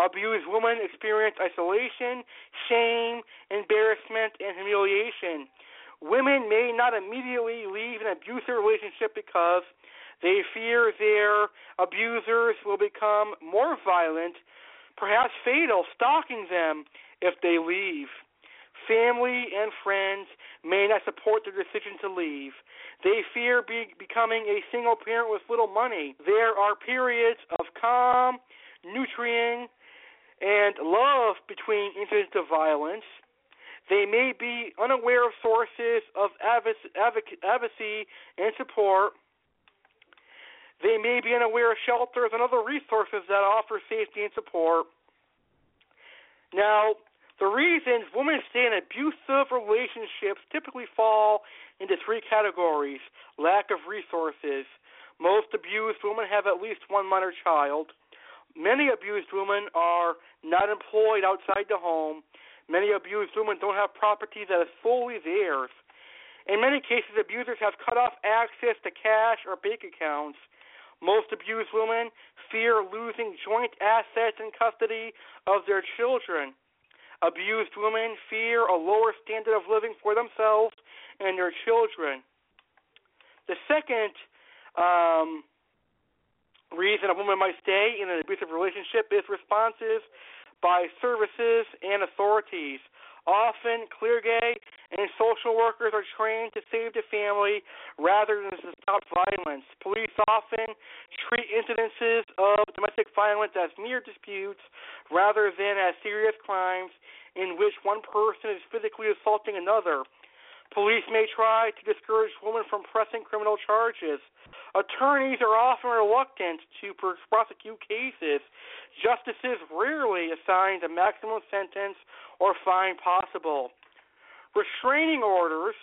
Abused women experience isolation, shame, embarrassment, and humiliation. Women may not immediately leave an abusive relationship because they fear their abusers will become more violent, perhaps fatal, stalking them if they leave. Family and friends may not support their decision to leave. They fear be- becoming a single parent with little money. There are periods of calm, nurturing, and love between incidents of violence. They may be unaware of sources of advocacy and support. They may be unaware of shelters and other resources that offer safety and support. Now, the reasons women stay in abusive relationships typically fall into three categories lack of resources. Most abused women have at least one minor child. Many abused women are not employed outside the home. Many abused women don't have property that is fully theirs. In many cases, abusers have cut off access to cash or bank accounts. Most abused women fear losing joint assets and custody of their children. Abused women fear a lower standard of living for themselves and their children. The second um, reason a woman might stay in an abusive relationship is responses by services and authorities. Often, clergy and social workers are trained to save the family rather than to stop violence. Police often treat incidences of domestic violence as mere disputes rather than as serious crimes in which one person is physically assaulting another. Police may try to discourage women from pressing criminal charges. Attorneys are often reluctant to prosecute cases. Justices rarely assign the maximum sentence or fine possible. Restraining orders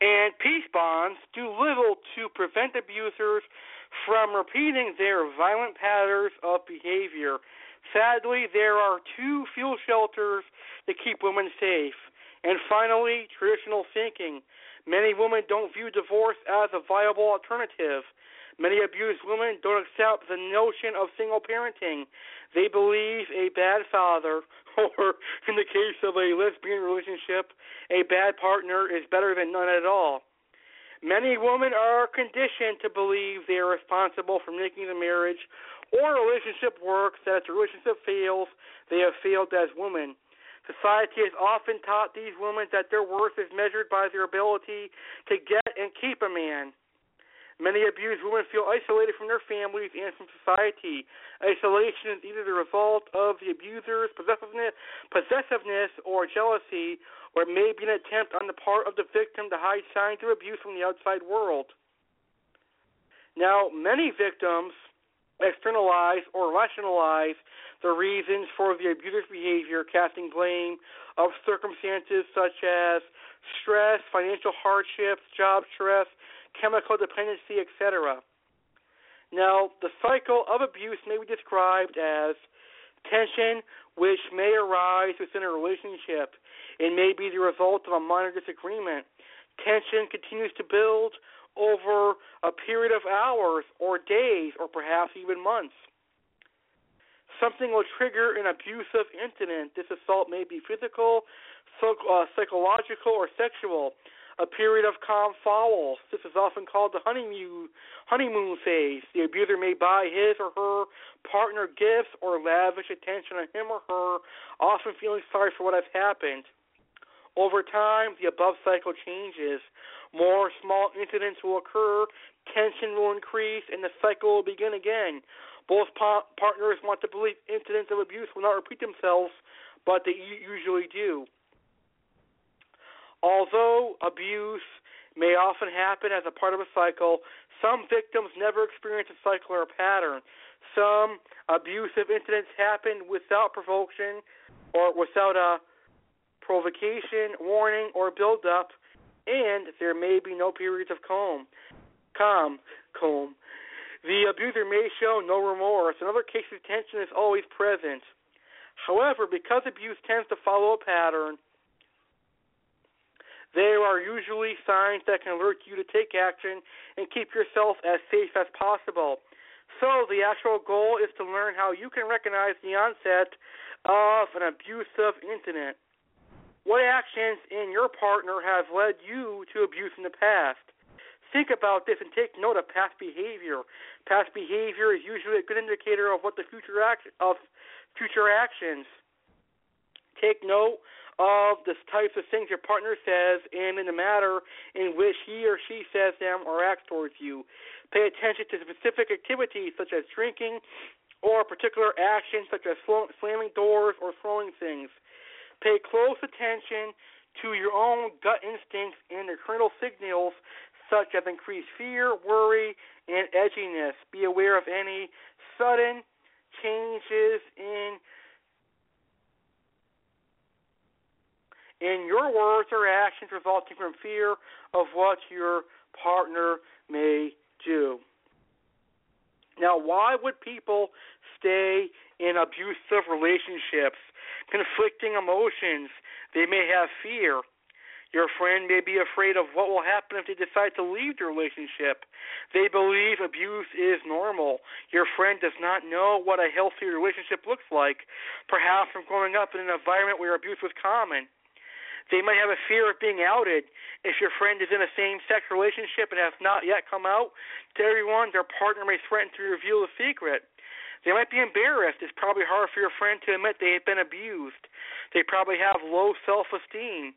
and peace bonds do little to prevent abusers from repeating their violent patterns of behavior. Sadly, there are too few shelters to keep women safe. And finally, traditional thinking. Many women don't view divorce as a viable alternative. Many abused women don't accept the notion of single parenting. They believe a bad father, or in the case of a lesbian relationship, a bad partner is better than none at all. Many women are conditioned to believe they are responsible for making the marriage or relationship work, that if the relationship fails, they have failed as women. Society has often taught these women that their worth is measured by their ability to get and keep a man. Many abused women feel isolated from their families and from society. Isolation is either the result of the abuser's possessiveness, possessiveness or jealousy, or it may be an attempt on the part of the victim to hide signs of abuse from the outside world. Now, many victims externalize or rationalize the reasons for the abusive behavior, casting blame of circumstances such as stress, financial hardships, job stress, chemical dependency, etc. Now, the cycle of abuse may be described as tension which may arise within a relationship. It may be the result of a minor disagreement. Tension continues to build over a period of hours or days or perhaps even months. Something will trigger an abusive incident. This assault may be physical, uh, psychological, or sexual a period of calm follows. This is often called the honeymoon honeymoon phase. The abuser may buy his or her partner gifts or lavish attention on him or her, often feeling sorry for what has happened. Over time, the above cycle changes. More small incidents will occur, tension will increase, and the cycle will begin again. Both pa- partners want to believe incidents of abuse will not repeat themselves, but they usually do. Although abuse may often happen as a part of a cycle, some victims never experience a cycle or a pattern. Some abusive incidents happen without provocation or without a provocation, warning, or build-up, and there may be no periods of calm. Calm, calm. The abuser may show no remorse. In other cases, tension is always present. However, because abuse tends to follow a pattern, there are usually signs that can alert you to take action and keep yourself as safe as possible. So, the actual goal is to learn how you can recognize the onset of an abusive incident. What actions in your partner have led you to abuse in the past? Think about this and take note of past behavior. Past behavior is usually a good indicator of what the future act of future actions. Take note of the types of things your partner says and in the manner in which he or she says them or acts towards you. Pay attention to specific activities such as drinking or particular actions such as slamming doors or throwing things. Pay close attention to your own gut instincts and internal signals such as increased fear, worry, and edginess. Be aware of any sudden changes in in your words or actions resulting from fear of what your partner may do. Now, why would people stay in abusive relationships? Conflicting emotions. They may have fear. Your friend may be afraid of what will happen if they decide to leave the relationship. They believe abuse is normal. Your friend does not know what a healthy relationship looks like, perhaps from growing up in an environment where abuse was common. They might have a fear of being outed. If your friend is in a same sex relationship and has not yet come out to everyone, their partner may threaten to reveal the secret. They might be embarrassed. It's probably hard for your friend to admit they have been abused. They probably have low self esteem.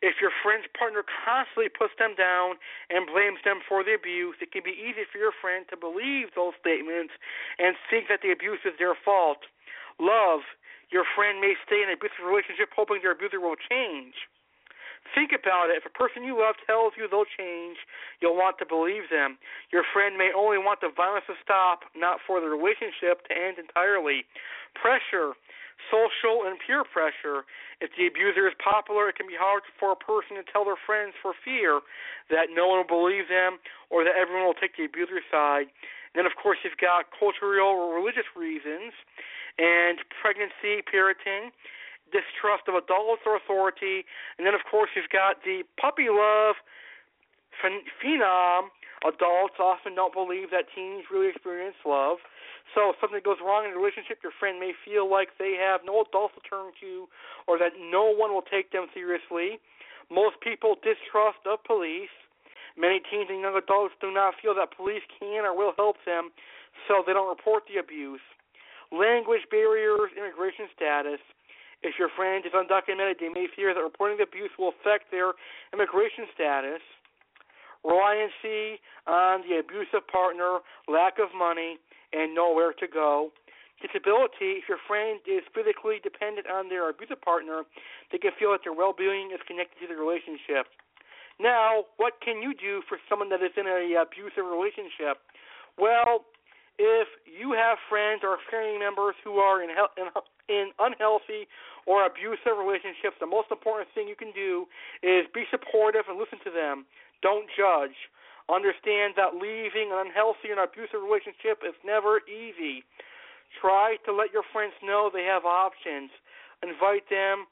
If your friend's partner constantly puts them down and blames them for the abuse, it can be easy for your friend to believe those statements and think that the abuse is their fault. Love. Your friend may stay in an abusive relationship hoping their abuser will change. Think about it. If a person you love tells you they'll change, you'll want to believe them. Your friend may only want the violence to stop, not for the relationship to end entirely. Pressure social and peer pressure. If the abuser is popular, it can be hard for a person to tell their friends for fear that no one will believe them or that everyone will take the abuser's side. And then, of course, you've got cultural or religious reasons and pregnancy, parenting, distrust of adults or authority. And then, of course, you've got the puppy love phenom. Adults often don't believe that teens really experience love. So if something goes wrong in a relationship, your friend may feel like they have no adults to turn to or that no one will take them seriously. Most people distrust of police. Many teens and young adults do not feel that police can or will help them, so they don't report the abuse. Language barriers, immigration status. If your friend is undocumented, they may fear that reporting the abuse will affect their immigration status. Reliancy on the abusive partner, lack of money, and nowhere to go. Disability, if your friend is physically dependent on their abusive partner, they can feel that their well being is connected to the relationship. Now, what can you do for someone that is in an abusive relationship? Well, if you have friends or family members who are in, in, in unhealthy or abusive relationships, the most important thing you can do is be supportive and listen to them. Don't judge. Understand that leaving an unhealthy and abusive relationship is never easy. Try to let your friends know they have options. Invite them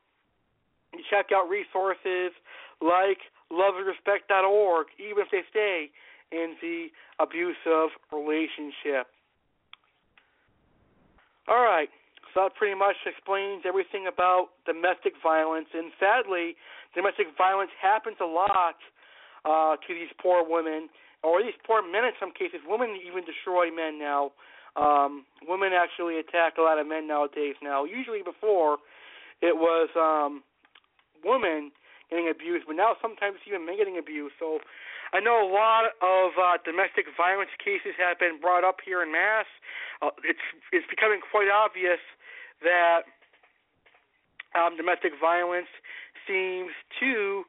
to check out resources like loveisrespect.org, even if they stay in the abusive relationship. All right, so that pretty much explains everything about domestic violence. And sadly, domestic violence happens a lot uh, to these poor women, or these poor men in some cases. Women even destroy men now. Um, women actually attack a lot of men nowadays. Now, usually before, it was um, women getting abused, but now sometimes even men getting abused. So I know a lot of uh, domestic violence cases have been brought up here in Mass. Uh, it's it's becoming quite obvious that um, domestic violence seems to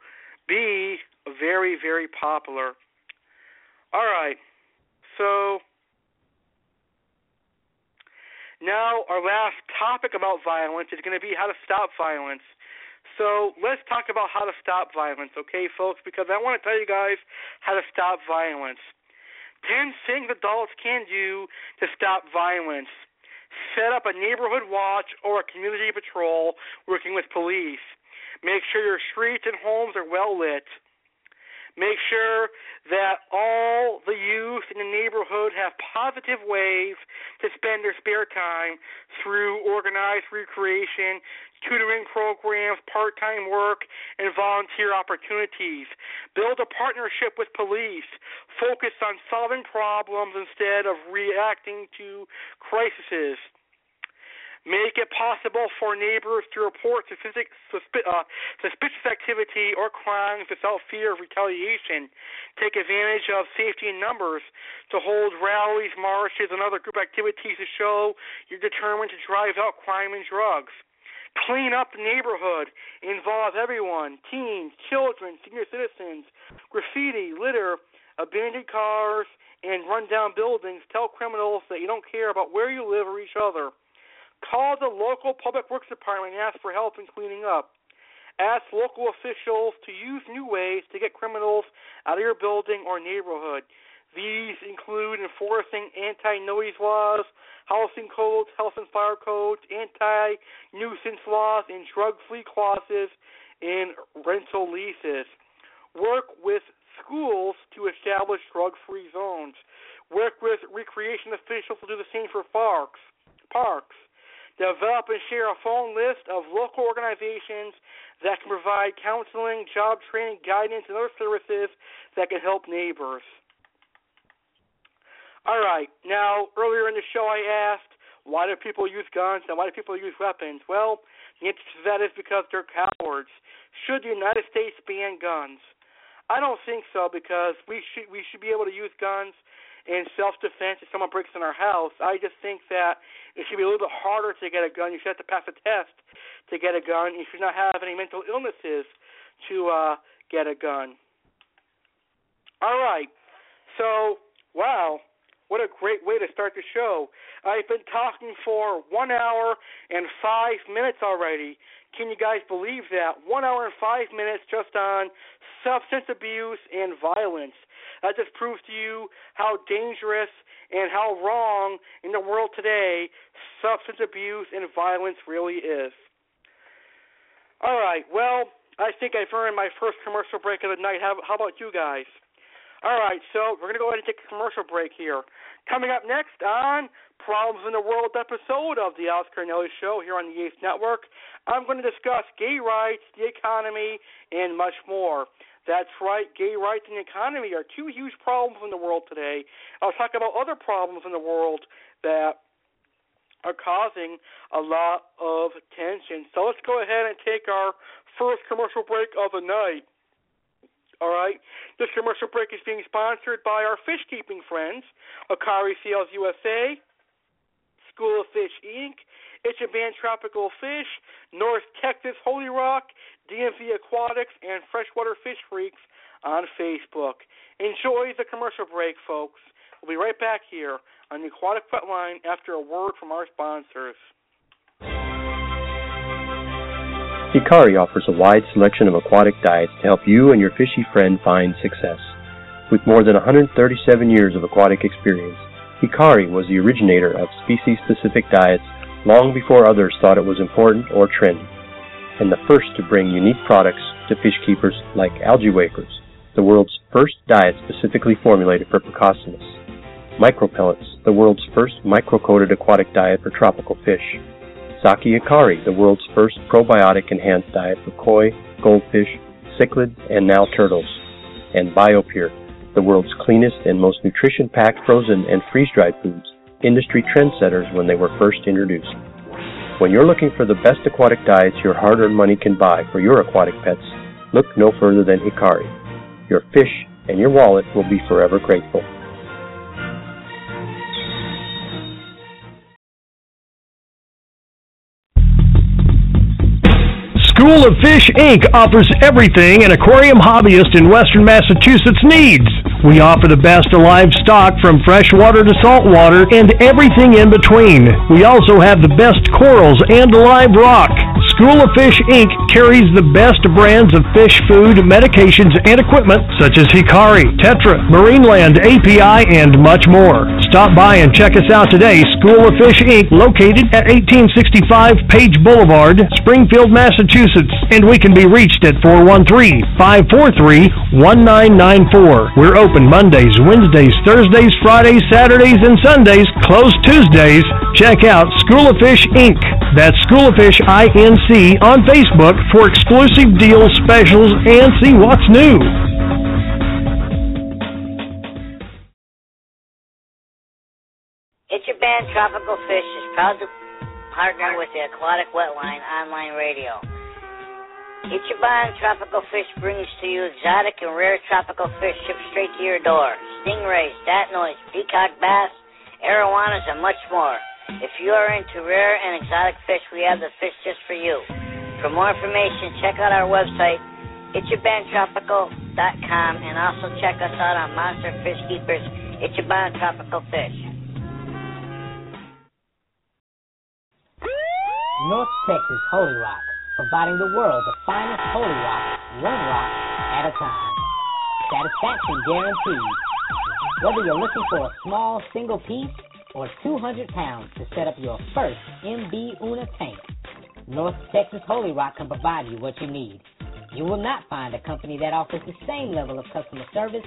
be very, very popular. All right, so now our last topic about violence is going to be how to stop violence. So let's talk about how to stop violence, okay, folks? Because I want to tell you guys how to stop violence. Ten things adults can do to stop violence. Set up a neighborhood watch or a community patrol working with police. Make sure your streets and homes are well lit. Make sure that all the youth in the neighborhood have positive ways to spend their spare time through organized recreation, tutoring programs, part time work, and volunteer opportunities. Build a partnership with police. Focus on solving problems instead of reacting to crises. Make it possible for neighbors to report suspicious, uh, suspicious activity or crimes without fear of retaliation. Take advantage of safety in numbers to hold rallies, marches, and other group activities to show you're determined to drive out crime and drugs. Clean up the neighborhood. Involve everyone teens, children, senior citizens. Graffiti, litter, abandoned cars, and run down buildings. Tell criminals that you don't care about where you live or each other. Call the local public works department and ask for help in cleaning up. ask local officials to use new ways to get criminals out of your building or neighborhood. These include enforcing anti-noise laws, housing codes, health and fire codes, anti-nuisance laws, and drug-free clauses in rental leases. Work with schools to establish drug-free zones. Work with recreation officials to do the same for parks. Parks. Develop and share a phone list of local organizations that can provide counseling, job training, guidance, and other services that can help neighbors. All right. Now, earlier in the show, I asked, why do people use guns and why do people use weapons? Well, the answer to that is because they're cowards. Should the United States ban guns? I don't think so because we should we should be able to use guns in self defense if someone breaks in our house. I just think that it should be a little bit harder to get a gun. You should have to pass a test to get a gun. You should not have any mental illnesses to uh, get a gun. All right. So, wow, what a great way to start the show. I've been talking for one hour and five minutes already. Can you guys believe that? One hour and five minutes just on substance abuse and violence. That just proves to you how dangerous and how wrong in the world today substance abuse and violence really is. All right, well, I think I've earned my first commercial break of the night. How, how about you guys? All right, so we're going to go ahead and take a commercial break here. Coming up next on Problems in the World episode of the Alex Cardinale Show here on the Ace Network, I'm going to discuss gay rights, the economy, and much more. That's right, gay rights and economy are two huge problems in the world today. I'll talk about other problems in the world that are causing a lot of tension. So let's go ahead and take our first commercial break of the night. All right. This commercial break is being sponsored by our fish keeping friends, Hikari Sales USA, School of Fish Inc., Ichiban Tropical Fish, North Texas Holey Rock, DMV Aquatics, and Freshwater Fish Freaks on Facebook. Enjoy the commercial break, folks. We'll be right back here on the Aquatic Pet Line after a word from our sponsors. Hikari offers a wide selection of aquatic diets to help you and your fishy friend find success. With more than 137 years of aquatic experience, Hikari was the originator of species specific diets long before others thought it was important or trendy and the first to bring unique products to fish keepers like Algae Wafers, the world's first diet specifically formulated for Plecostomus. Micropellets, the world's first micro-coated aquatic diet for tropical fish. Saki Hikari, the world's first probiotic enhanced diet for koi, goldfish, cichlids, and now turtles. And BioPure, the world's cleanest and most nutrition-packed frozen and freeze-dried foods, industry trendsetters when they were first introduced. When you're looking for the best aquatic diets your hard earned money can buy for your aquatic pets, look no further than Hikari. Your fish and your wallet will be forever grateful. School of Fish Inc. offers everything an aquarium hobbyist in western Massachusetts needs. We offer the best of livestock from freshwater to saltwater and everything in between. We also have the best corals and live rock. School of Fish Inc. carries the best brands of fish food, medications, and equipment such as Hikari, Tetra, Marineland, API, and much more. Stop by and check us out today. School of Fish Inc. located at 1865 Page Boulevard, Springfield, Massachusetts, and we can be reached at 413-543-1994. We're open Mondays, Wednesdays, Thursdays, Fridays, Saturdays, and Sundays, closed Tuesdays. Check out School of Fish Inc. That's School of Fish INC on Facebook for exclusive deals, specials, and see what's new. Ichiban Tropical Fish is proud to partner with the Aquatic Wetline online radio. Ichiban Tropical Fish brings to you exotic and rare tropical fish shipped straight to your door. Stingrays, datnoids, peacock bass, arowanas, and much more. If you are into rare and exotic fish, we have the fish just for you. For more information, check out our website, ichibantropical.com, and also check us out on Monster Fish Keepers, Ichiban Tropical Fish. North Texas Holey Rock, providing the world the finest holey rock, one rock at a time. Satisfaction guaranteed. Whether you're looking for a small single piece or 200 pounds to set up your first mbuna tank, North Texas Holey Rock can provide you what you need. You will not find a company that offers the same level of customer service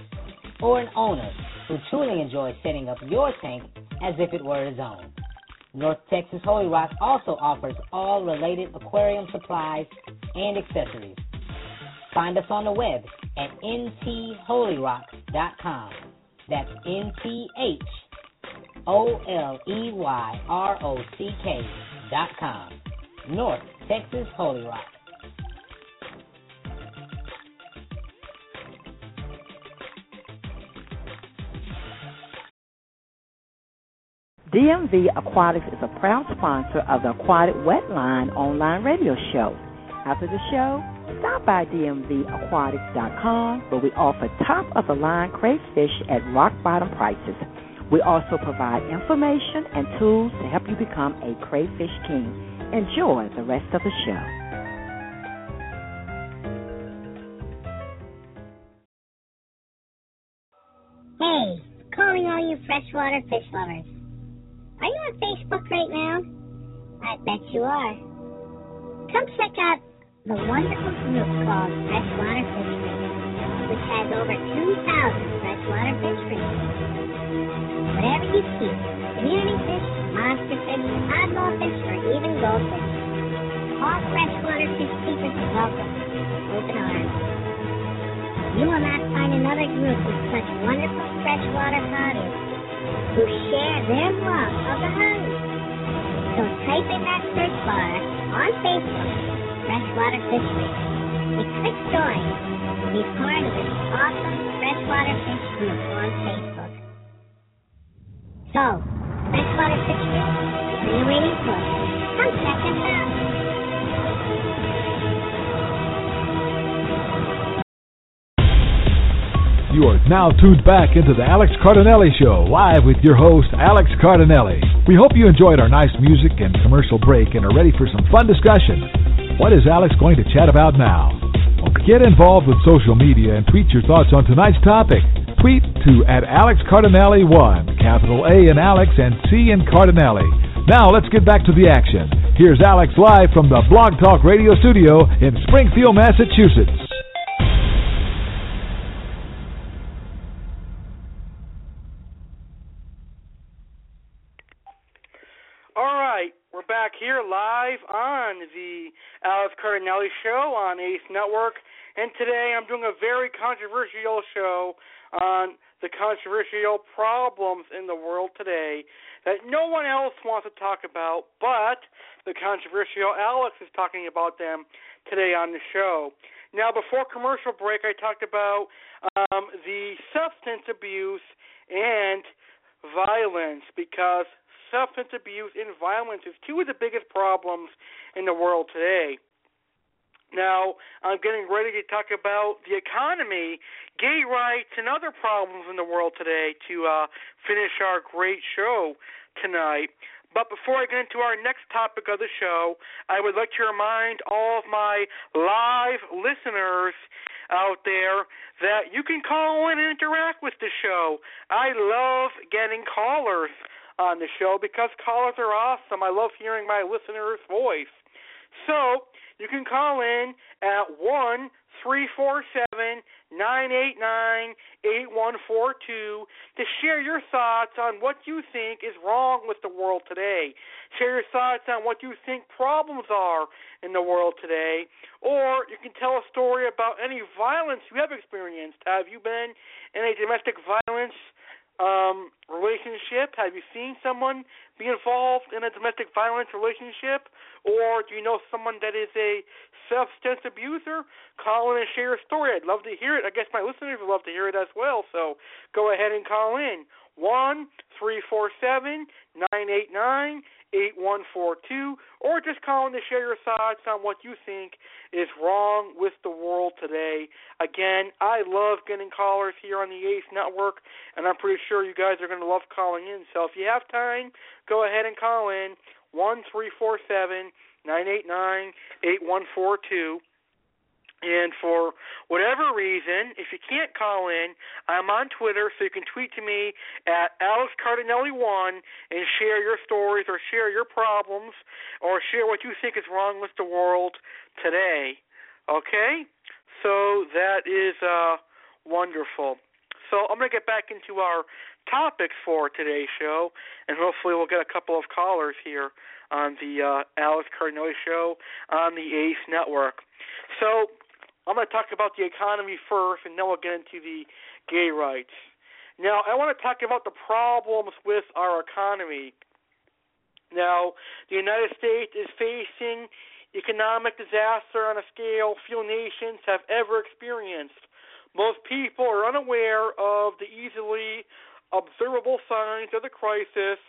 or an owner who truly enjoys setting up your tank as if it were his own. North Texas Holey Rock also offers all related aquarium supplies and accessories. Find us on the web at ntholeyrock.com. That's N T H O L E Y R O C K dot com. North Texas Holey Rock. DMV Aquatics is a proud sponsor of the Aquatic Wetline online radio show. After the show, stop by DMVAquatics.com where we offer top of the line crayfish at rock bottom prices. We also provide information and tools to help you become a crayfish king. Enjoy the rest of the show. Hey, calling all you freshwater fish lovers. Are you on Facebook right now? I bet you are. Come check out the wonderful group called Freshwater Fish Rings, which has over 2,000 freshwater fish. Whatever you keep, community fish, monster fish, oddball fish, or even goldfish, all freshwater fish keepers are welcome. Open arms. You will not find another group with such wonderful freshwater hobbyists who share their love of the hobby. So type in that search bar on Facebook, Freshwater Fish Rings, and click join to be part of this awesome freshwater fish group on Facebook. So, Freshwater Fish Rings, what are you waiting for? Come check us out. You are now tuned back into the Alex Cardinale Show, live with your host, Alex Cardinale. We hope you enjoyed our nice music and commercial break and are ready for some fun discussion. What is Alex going to chat about now? Well, get involved with social media and tweet your thoughts on tonight's topic. Tweet to at Alex Cardinale1, capital A in Alex and C in Cardinale. Now let's get back to the action. Here's Alex live from the Blog Talk Radio studio in Springfield, Massachusetts. All right, we're back here live on the Alex Cardinale Show on Ace Network, and today I'm doing a very controversial show on the controversial problems in the world today that no one else wants to talk about, but the controversial Alex is talking about them today on the show. Now, before commercial break, I talked about um, the substance abuse and violence because substance abuse and violence is two of the biggest problems in the world today. Now, I'm getting ready to talk about the economy, gay rights, and other problems in the world today to uh, finish our great show tonight. But before I get into our next topic of the show, I would like to remind all of my live listeners out there that you can call in and interact with the show. I love getting callers on the show because callers are awesome. I love hearing my listener's voice. So you can call in at one three four seven nine eight nine eight one four two to share your thoughts on what you think is wrong with the world today. Share your thoughts on what you think problems are in the world today. Or you can tell a story about any violence you have experienced. Have you been in a domestic violence um, relationship? Have you seen someone be involved in a domestic violence relationship? Or do you know someone that is a substance abuser? Call in and share your story. I'd love to hear it. I guess my listeners would love to hear it as well. So go ahead and call in. One three four seven nine eight nine eight one four two, or just call in to share your thoughts on what you think is wrong with the world today. Again, I love getting callers here on the Ace Network, and I'm pretty sure you guys are going to love calling in. So if you have time, go ahead and call in one three four seven nine eight nine eight one four two. And for whatever reason, if you can't call in, I'm on Twitter, so you can tweet to me at Alex Cardinale1 and share your stories or share your problems or share what you think is wrong with the world today. Okay? So that is uh, wonderful. So I'm going to get back into our topics for today's show, and hopefully we'll get a couple of callers here on the uh, Alex Cardinale Show on the ACE Network. So I'm going to talk about the economy first, and then we'll get into the gay rights. Now, I want to talk about the problems with our economy. Now, the United States is facing economic disaster on a scale few nations have ever experienced. Most people are unaware of the easily observable signs of the crisis,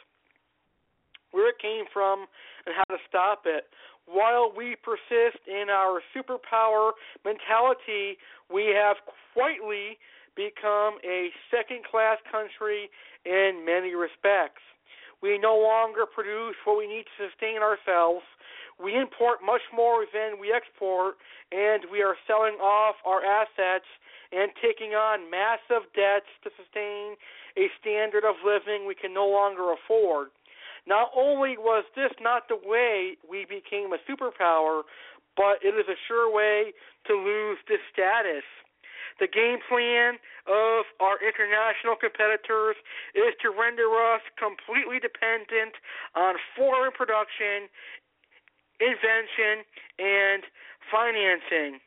where it came from, and how to stop it while we persist in our superpower mentality, we have quietly become a second class country in many respects. We no longer produce what we need to sustain ourselves. We import much more than we export, and we are selling off our assets and taking on massive debts to sustain a standard of living we can no longer afford. Not only was this not the way we became a superpower, but it is a sure way to lose this status. The game plan of our international competitors is to render us completely dependent on foreign production, invention, and financing.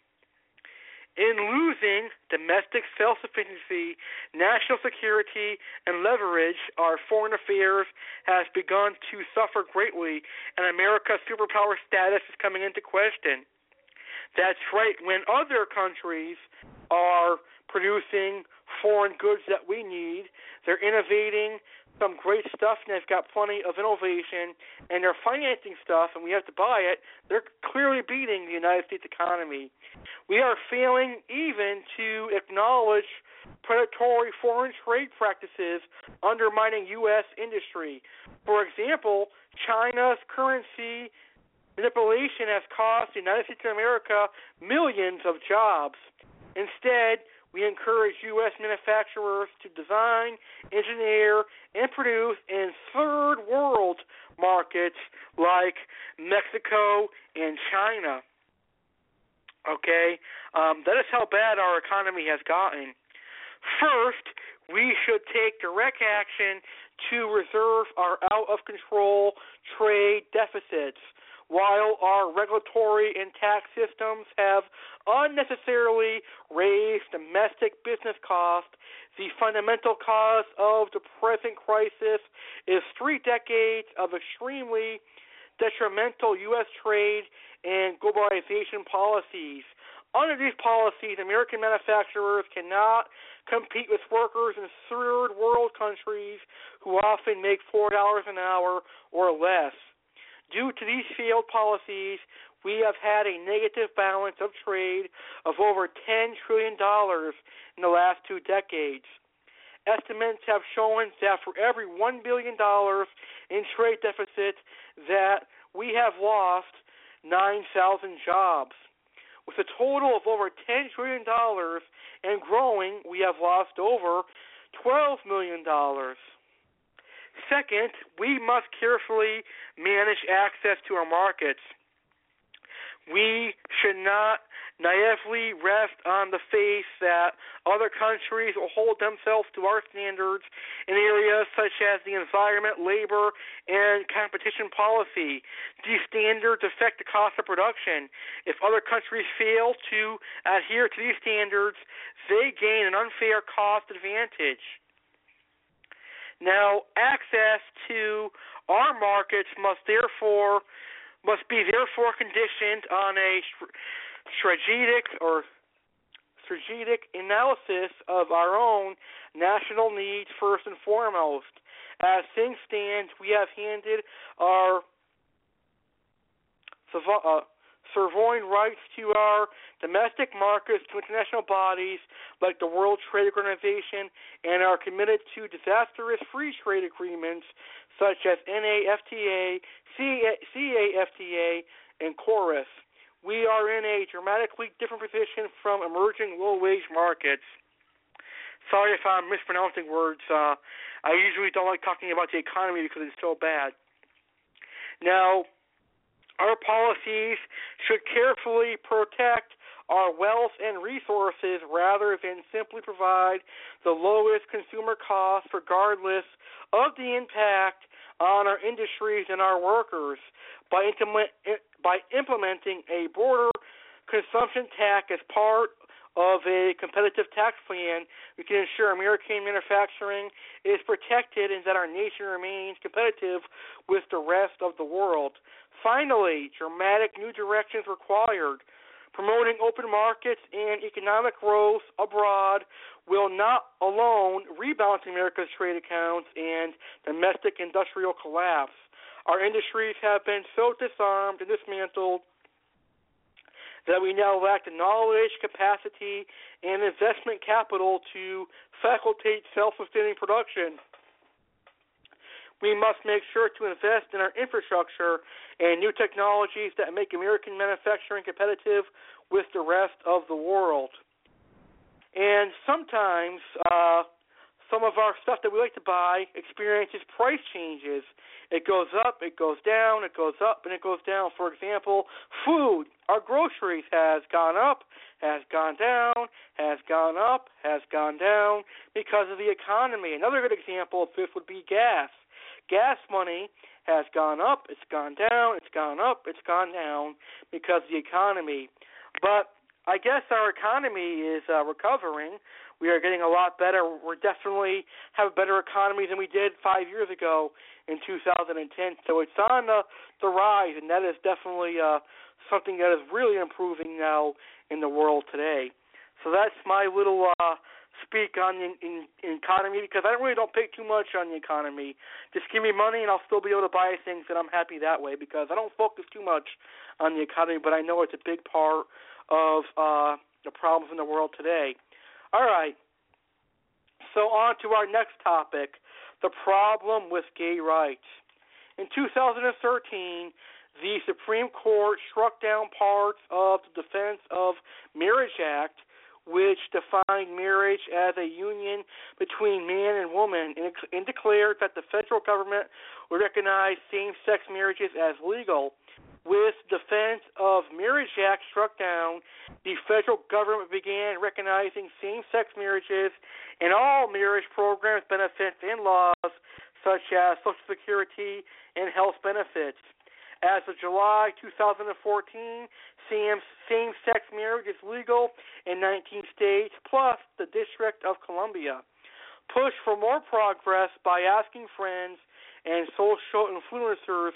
In losing domestic self sufficiency, national security, and leverage, our foreign affairs has begun to suffer greatly, and America's superpower status is coming into question. That's right, when other countries are producing foreign goods that we need, they're innovating, some great stuff and they've got plenty of innovation and they're financing stuff and we have to buy it, they're clearly beating the United States economy. We are failing even to acknowledge predatory foreign trade practices undermining U.S. industry. For example, China's currency manipulation has cost the United States of America millions of jobs. Instead, we encourage U.S. manufacturers to design, engineer, and produce in third world markets like Mexico and China. Okay? Um, that is how bad our economy has gotten. First, we should take direct action to reserve our out of control trade deficits. While our regulatory and tax systems have unnecessarily raised domestic business costs, the fundamental cause of the present crisis is three decades of extremely detrimental U.S. trade and globalization policies. Under these policies, American manufacturers cannot compete with workers in third world countries who often make $4 an hour or less. Due to these failed policies, we have had a negative balance of trade of over $10 trillion in the last two decades. Estimates have shown that for every $1 billion in trade deficit that we have lost 9,000 jobs. With a total of over $10 trillion and growing, we have lost over $12 million. Second, we must carefully manage access to our markets. We should not naively rest on the faith that other countries will hold themselves to our standards in areas such as the environment, labor, and competition policy. These standards affect the cost of production. If other countries fail to adhere to these standards, they gain an unfair cost advantage. Now, access to our markets must therefore must be therefore conditioned on a strategic or strategic analysis of our own national needs first and foremost. As things stand, we have handed our uh, surveying rights to our domestic markets to international bodies like the World Trade Organization and are committed to disastrous free trade agreements such as NAFTA, CAFTA, and KORUS. We are in a dramatically different position from emerging low wage markets. Sorry if I'm mispronouncing words. Uh, I usually don't like talking about the economy because it's so bad. Now, our policies should carefully protect our wealth and resources rather than simply provide the lowest consumer cost regardless of the impact on our industries and our workers by, implement, by implementing a border consumption tax as part of a competitive tax plan, we can ensure American manufacturing is protected and that our nation remains competitive with the rest of the world. Finally, dramatic new directions required. Promoting open markets and economic growth abroad will not alone rebalance America's trade accounts and domestic industrial collapse. Our industries have been so disarmed and dismantled that we now lack the knowledge, capacity, and investment capital to facilitate self sustaining production. We must make sure to invest in our infrastructure and new technologies that make American manufacturing competitive with the rest of the world. And sometimes, uh, some of our stuff that we like to buy experiences price changes. It goes up, it goes down, it goes up, and it goes down. For example, food, our groceries has gone up, has gone down, has gone up, has gone down because of the economy. Another good example of this would be gas. Gas money has gone up, it's gone down, it's gone up, it's gone down because of the economy. But I guess our economy is uh, recovering. We are getting a lot better. We're definitely have a better economy than we did five years ago in 2010. So it's on the the rise, and that is definitely uh, something that is really improving now in the world today. So that's my little uh, speak on the in, in economy because I really don't pay too much on the economy. Just give me money and I'll still be able to buy things, and I'm happy that way because I don't focus too much on the economy, but I know it's a big part of uh, the problems in the world today. All right. So on to our next topic, the problem with gay rights. In 2013, the Supreme Court struck down parts of the Defense of Marriage Act, which defined marriage as a union between man and woman, and, declared that the federal government would recognize same sex marriages as legal with Defense of Marriage Act struck down, the federal government began recognizing same-sex marriages and all marriage programs, benefits, and laws such as Social Security and health benefits. As of July 2014, same-sex marriage is legal in 19 states plus the District of Columbia. Push for more progress by asking friends and social influencers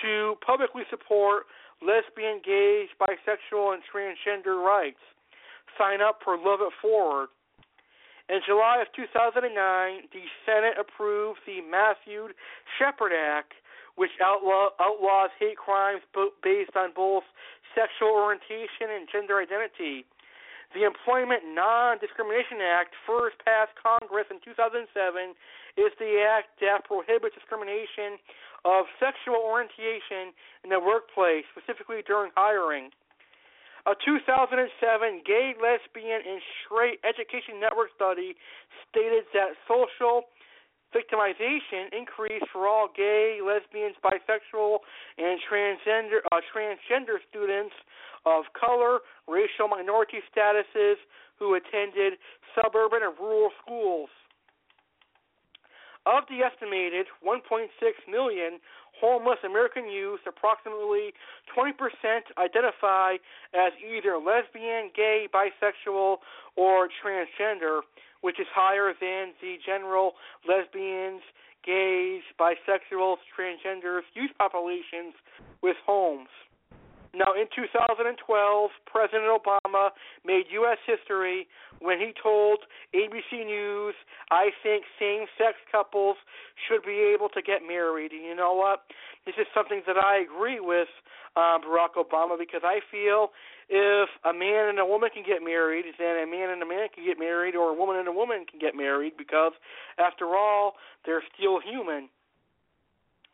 to publicly support lesbian, gay, bisexual, and transgender rights. Sign up for Love It Forward. In July of 2009, the Senate approved the Matthew Shepard Act, which outlaw, outlaws hate crimes based on both sexual orientation and gender identity. The Employment Non Discrimination Act, first passed Congress in 2007, is the act that prohibits discrimination of sexual orientation in the workplace, specifically during hiring. A 2007 Gay, Lesbian, and Straight Education Network study stated that social victimization increased for all gay, lesbians, bisexual, and transgender uh, transgender students of color, racial minority statuses who attended suburban and rural schools. Of the estimated 1.6 million homeless American youth, approximately 20% identify as either lesbian, gay, bisexual, or transgender, which is higher than the general lesbians, gays, bisexuals, transgenders youth populations with homes. Now, in 2012, President Obama made U.S. history when he told ABC News, I think same sex couples should be able to get married. And you know what? This is something that I agree with um, Barack Obama because I feel if a man and a woman can get married, then a man and a man can get married, or a woman and a woman can get married because, after all, they're still human.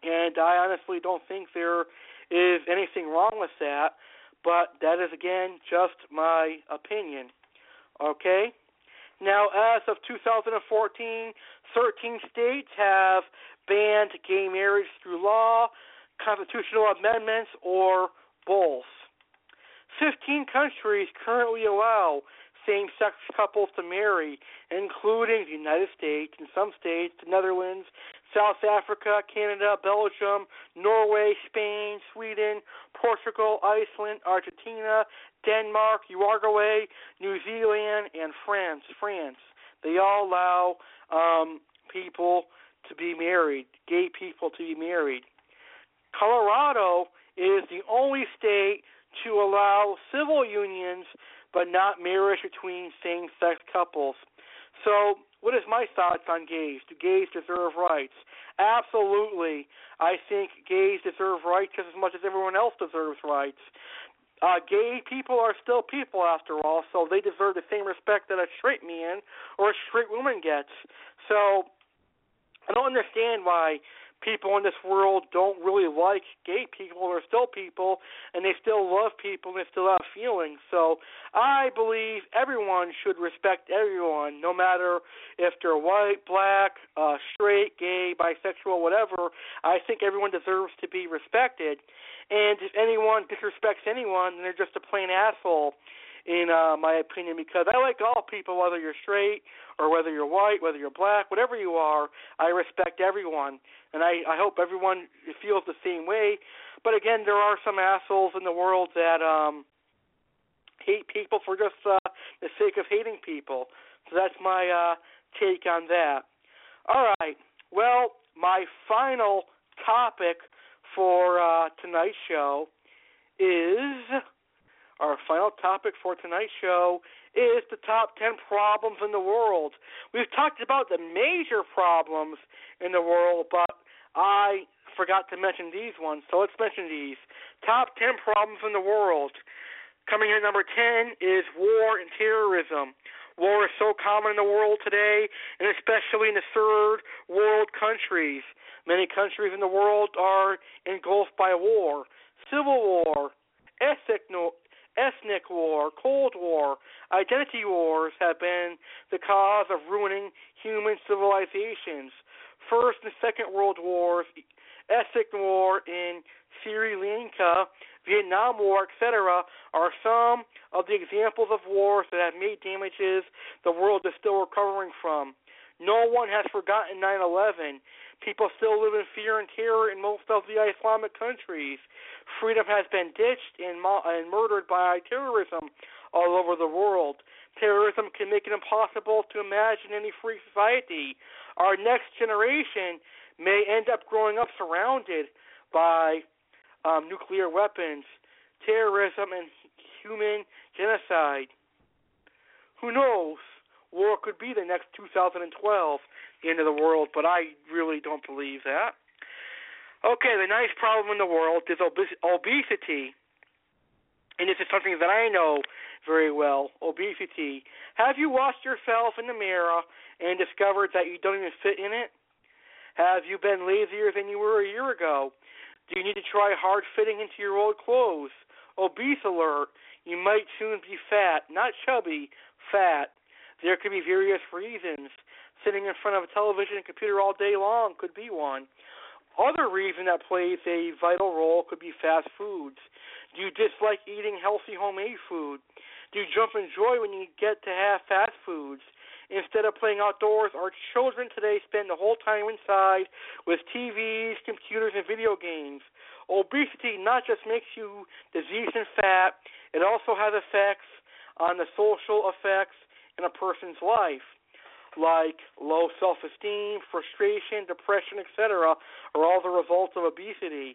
and I honestly don't think there is anything wrong with that. But that is again just my opinion. Okay. Now, as of 2014, 13 states have banned gay marriage through law, constitutional amendments, or both. 15 countries currently allow same sex couples to marry, including the United States and some states, the Netherlands, South Africa, Canada, Belgium, Norway, Spain, Sweden, Portugal, Iceland, Argentina, Denmark, Uruguay, New Zealand, and France. France. They all allow um, people to be married, gay people to be married. Colorado is the only state to allow civil unions but not marriage between same sex couples. So, what is my thoughts on gays? Do gays deserve rights? Absolutely. I think gays deserve rights just as much as everyone else deserves rights. Uh, gay people are still people after all, so they deserve the same respect that a straight man or a straight woman gets. So I don't understand why people in this world don't really like gay people. They're still people, and they still love people, and they still have feelings. So I believe everyone should respect everyone, no matter if they're white, black, uh, straight, gay, bisexual, whatever. I think everyone deserves to be respected. And if anyone disrespects anyone, then they're just a plain asshole in uh, my opinion, because I like all people, whether you're straight or whether you're white, whether you're black, whatever you are. I respect everyone, and I, I hope everyone feels the same way. But again, there are some assholes in the world that um, hate people for just uh, the sake of hating people. So that's my uh, take on that. All right. Well, my final topic for uh, tonight's show is our final topic for tonight's show is the top 10 problems in the world. We've talked about the major problems in the world, but I forgot to mention these ones, so let's mention these. Top 10 problems in the world. Coming in at number 10 is war and terrorism. War is so common in the world today, and especially in the third world countries. Many countries in the world are engulfed by war. Civil war, ethnic, ethnic war, Cold War, identity wars have been the cause of ruining human civilizations. First and Second World Wars, ethnic war in Sri Lanka, Vietnam War, etc., are some of the examples of wars that have made damages the world is still recovering from. No one has forgotten 9 11. People still live in fear and terror in most of the Islamic countries. Freedom has been ditched and, mo- and murdered by terrorism all over the world. Terrorism can make it impossible to imagine any free society. Our next generation may end up growing up surrounded by um, nuclear weapons, terrorism, and human genocide. Who knows? War could be the next 2012 the end of the world, but I really don't believe that. Okay, the nice problem in the world is obes- obesity. And this is something that I know very well obesity. Have you watched yourself in the mirror and discovered that you don't even fit in it? Have you been lazier than you were a year ago? Do you need to try hard fitting into your old clothes? Obese alert. You might soon be fat, not chubby, fat. There could be various reasons sitting in front of a television and computer all day long could be one. Other reason that plays a vital role could be fast foods. Do you dislike eating healthy homemade food? Do you jump in joy when you get to have fast foods? Instead of playing outdoors, our children today spend the whole time inside with TVs, computers, and video games. Obesity not just makes you diseased and fat, it also has effects on the social effects in a person's life like low self esteem, frustration, depression, etc., are all the results of obesity.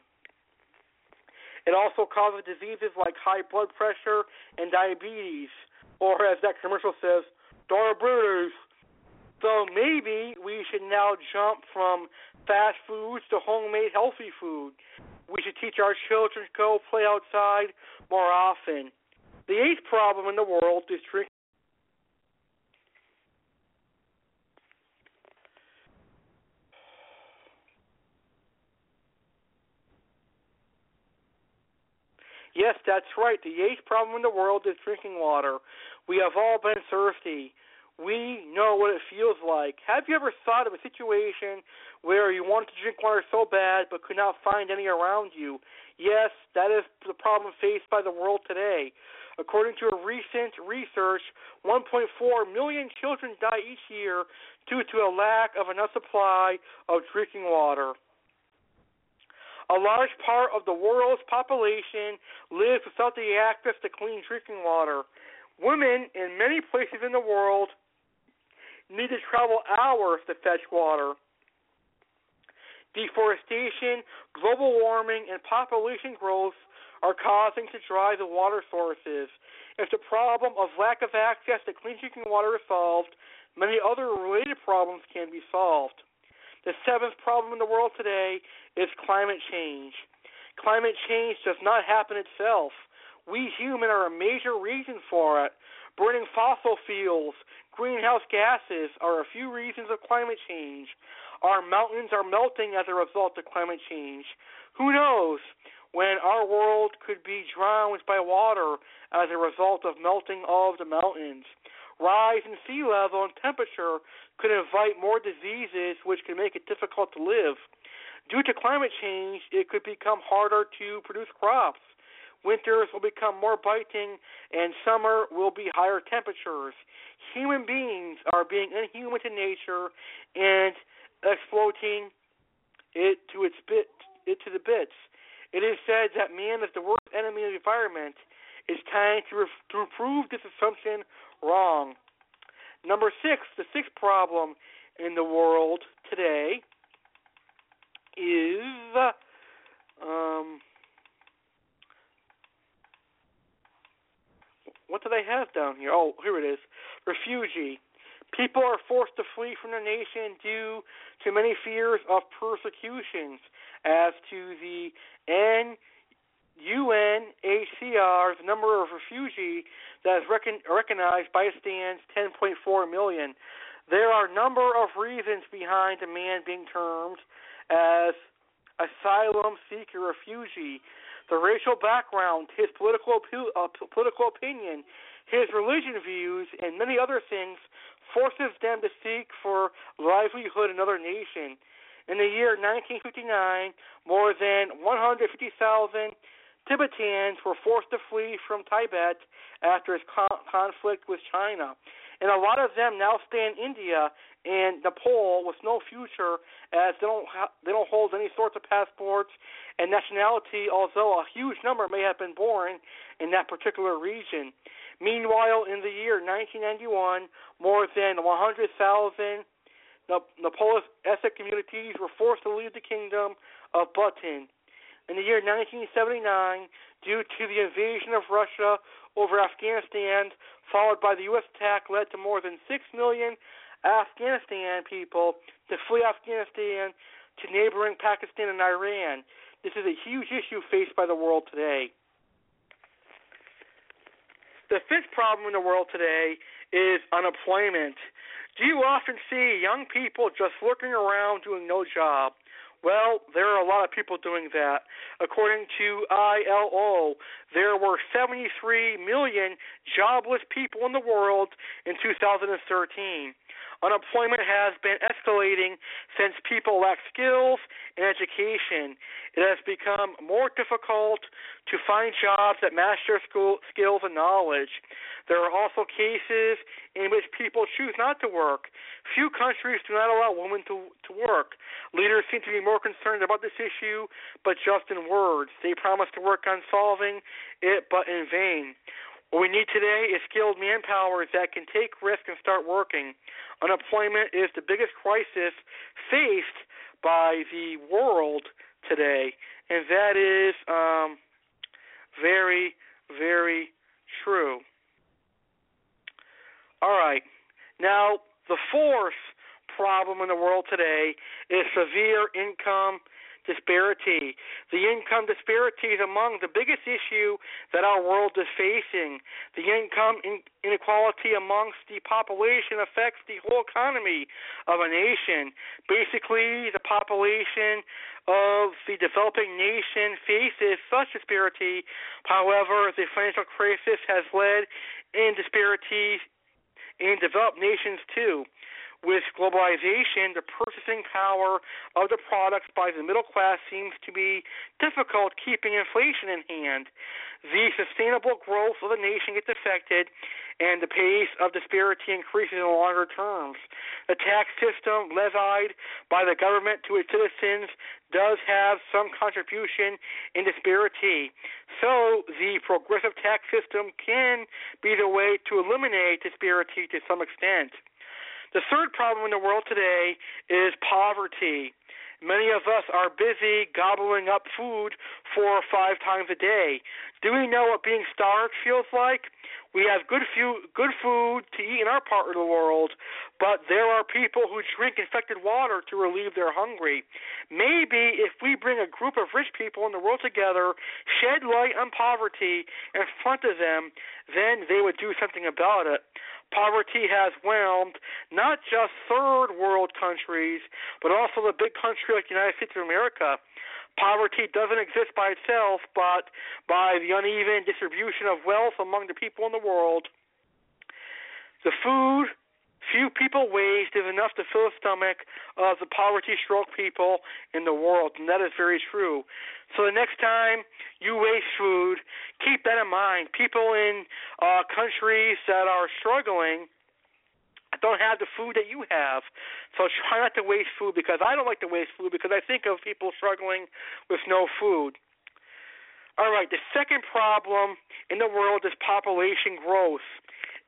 It also causes diseases like high blood pressure and diabetes, or as that commercial says, diabetes. So maybe we should now jump from fast foods to homemade healthy food. We should teach our children to go play outside more often. The eighth problem in the world is drinking Yes, that's right. The eighth problem in the world is drinking water. We have all been thirsty. We know what it feels like. Have you ever thought of a situation where you wanted to drink water so bad but could not find any around you? Yes, that is the problem faced by the world today. According to a recent research, 1.4 million children die each year due to a lack of enough supply of drinking water. A large part of the world's population lives without the access to clean drinking water. Women in many places in the world need to travel hours to fetch water. Deforestation, global warming, and population growth are causing to dry the water sources. If the problem of lack of access to clean drinking water is solved, many other related problems can be solved. The seventh problem in the world today is climate change. Climate change does not happen itself. We humans are a major reason for it. Burning fossil fuels, greenhouse gases are a few reasons of climate change. Our mountains are melting as a result of climate change. Who knows when our world could be drowned by water as a result of melting of the mountains? Rise in sea level and temperature could invite more diseases which could make it difficult to live. Due to climate change, it could become harder to produce crops. Winters will become more biting, and summer will be higher temperatures. Human beings are being inhuman to nature and exploiting it to its bit, it to the bits. It is said that man is the worst enemy of the environment. It's time to, re- to prove this assumption wrong. Number six, the sixth problem in the world today is um, what do they have down here? Oh, here it is. Refugee. People are forced to flee from their nation due to many fears of persecutions, as to the N UNHCR's number of refugees that is recon- recognized by stands 10.4 million. There are a number of reasons behind a man being termed as asylum seeker refugee. The racial background, his political uh, political opinion, his religion views, and many other things forces them to seek for livelihood in another nation. In the year 1959, more than 150,000 Tibetans were forced to flee from Tibet after its con- conflict with China. And a lot of them now stay in India and Nepal with no future as they don't ha- they don't hold any sorts of passports and nationality although a huge number may have been born in that particular region. Meanwhile, in the year 1991, more than 100,000 Nepalese ethnic communities were forced to leave the kingdom of Bhutan in the year 1979 due to the invasion of Russia over Afghanistan, followed by the U.S. attack, led to more than 6 million Afghanistan people to flee Afghanistan to neighboring Pakistan and Iran. This is a huge issue faced by the world today. The fifth problem in the world today is unemployment. Do you often see young people just looking around doing no job? Well, there are a lot of people doing that. According to ILO, there were 73 million jobless people in the world in 2013. Unemployment has been escalating since people lack skills and education. It has become more difficult to find jobs that match their school skills and knowledge. There are also cases in which people choose not to work. Few countries do not allow women to, to work. Leaders seem to be more concerned about this issue, but just in words. They promise to work on solving it, but in vain. What we need today is skilled manpower that can take risks and start working. Unemployment is the biggest crisis faced by the world today, and that is um, very, very true. All right. Now, the fourth problem in the world today is severe income disparity. The income disparity is among the biggest issue that our world is facing. The income inequality amongst the population affects the whole economy of a nation. Basically, the population of the developing nation faces such disparity. However, the financial crisis has led in disparities in developed nations too. With globalization, the purchasing power of the products by the middle class seems to be difficult keeping inflation in hand. The sustainable growth of the nation gets affected, and the pace of disparity increases in the longer terms. The tax system levied by the government to its citizens does have some contribution in disparity. So the progressive tax system can be the way to eliminate disparity to some extent. The third problem in the world today is poverty. Many of us are busy gobbling up food four or five times a day. Do we know what being starved feels like? We have good few, good food to eat in our part of the world, but there are people who drink infected water to relieve their hungry. Maybe if we bring a group of rich people in the world together, shed light on poverty in front of them, then they would do something about it. Poverty has whelmed not just third world countries, but also the big country like the United States of America. Poverty doesn't exist by itself, but by the uneven distribution of wealth among the people in the world. The food few people waste is enough to fill the stomach of the poverty struck people in the world, and that is very true. So the next time you waste food, keep that in mind. People in uh, countries that are struggling don't have the food that you have. So try not to waste food because I don't like to waste food because I think of people struggling with no food. All right, the second problem in the world is population growth.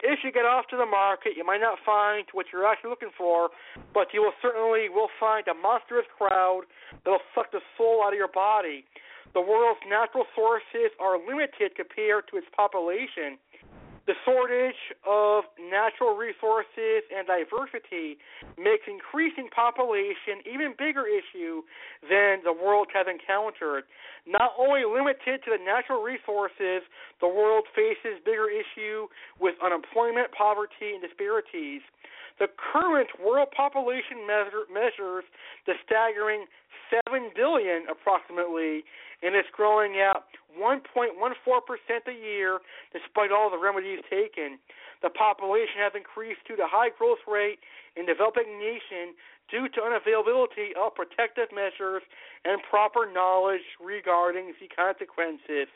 If you get off to the market, you might not find what you're actually looking for, but you will certainly will find a monstrous crowd that'll suck the soul out of your body. The world's natural sources are limited compared to its population. The shortage of natural resources and diversity makes increasing population even bigger issue than the world has encountered. Not only limited to the natural resources, the world faces bigger issue with unemployment, poverty, and disparities. The current world population measure, measures the staggering 7 billion approximately, and it's growing at 1.14% a year despite all the remedies taken. The population has increased due to high growth rate in developing nations due to unavailability of protective measures and proper knowledge regarding the consequences.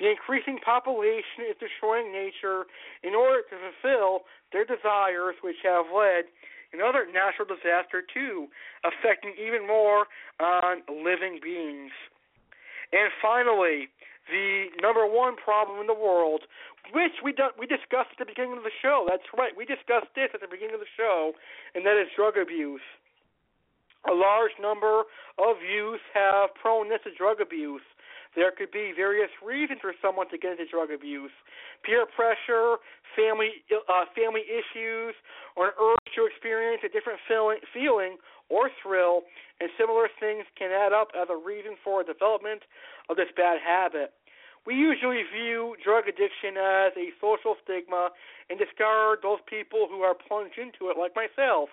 The increasing population is destroying nature in order to fulfill their desires, which have led another natural disaster too, affecting even more on living beings. And finally, the number one problem in the world, which we do, we discussed at the beginning of the show. That's right, we discussed this at the beginning of the show, and that is drug abuse. A large number of youth have proneness to drug abuse. There could be various reasons for someone to get into drug abuse: peer pressure, family uh, family issues, or an urge to experience a different feeling, feeling or thrill, and similar things can add up as a reason for development of this bad habit. We usually view drug addiction as a social stigma and discard those people who are plunged into it, like myself.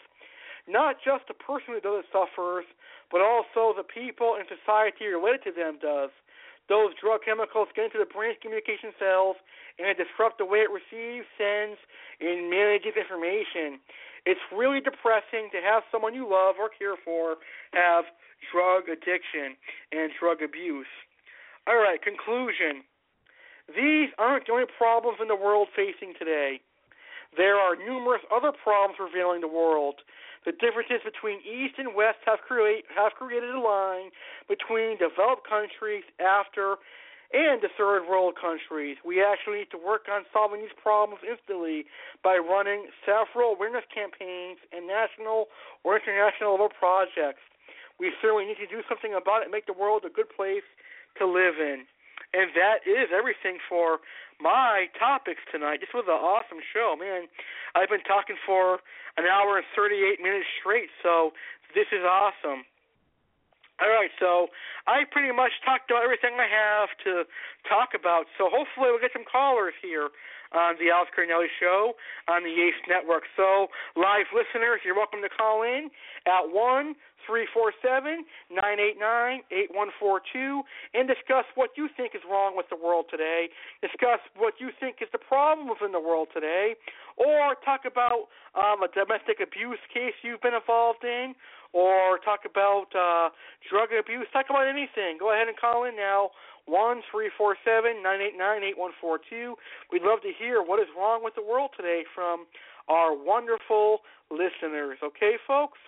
Not just the person who does it suffers, but also the people in society related to them does those drug chemicals get into the brain's communication cells and disrupt the way it receives, sends, and manages information. It's really depressing to have someone you love or care for have drug addiction and drug abuse. All right, conclusion. These aren't the only problems in the world facing today. There are numerous other problems prevailing the world. The differences between East and West have, create, have created a line between developed countries after and the third world countries. We actually need to work on solving these problems instantly by running several awareness campaigns and national or international level projects. We certainly need to do something about it and make the world a good place to live in. And that is everything for my topics tonight. This was an awesome show, man. I've been talking for an hour and 38 minutes straight, so this is awesome. All right, so I pretty much talked about everything I have to talk about. So hopefully we'll get some callers here on the Alex Cardinale Show on the Ace Network. So live listeners, you're welcome to call in at one three four seven nine eight nine eight one four two and discuss what you think is wrong with the world today. Discuss what you think is the problem within the world today, or talk about um, a domestic abuse case you've been involved in, or talk about uh, drug abuse. Talk about anything. Go ahead and call in now. One three four seven nine eight nine eight one four two. We'd love to hear what is wrong with the world today from our wonderful listeners. Okay, folks.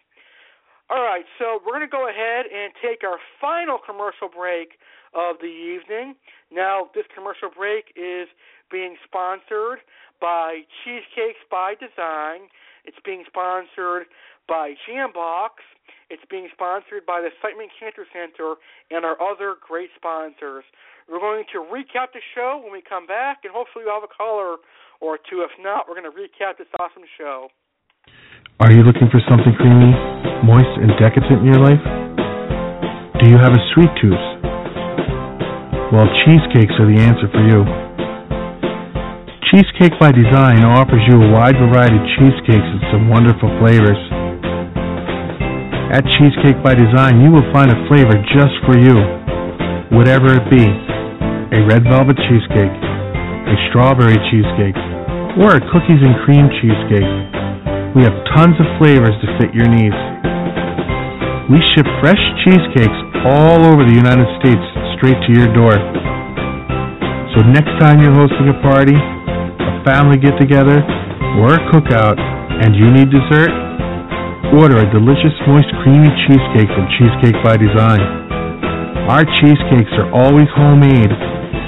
All right, so we're going to go ahead and take our final commercial break of the evening. Now, this commercial break is being sponsored by Cheesecakes by Design. It's being sponsored by Jambox. It's being sponsored by the Siteman Cancer Center and our other great sponsors. We're going to recap the show when we come back, and hopefully we'll have a caller or two. If not, we're going to recap this awesome show. Are you looking for something creamy, moist, and decadent in your life? Do you have a sweet tooth? Well, cheesecakes are the answer for you. Cheesecake by Design offers you a wide variety of cheesecakes and some wonderful flavors. At Cheesecake by Design, you will find a flavor just for you, whatever it be a red velvet cheesecake, a strawberry cheesecake, or a cookies and cream cheesecake. We have tons of flavors to fit your needs. We ship fresh cheesecakes all over the United States straight to your door. So next time you're hosting a party, family get together, or a cookout, and you need dessert, order a delicious moist creamy cheesecake from Cheesecake by Design. Our cheesecakes are always homemade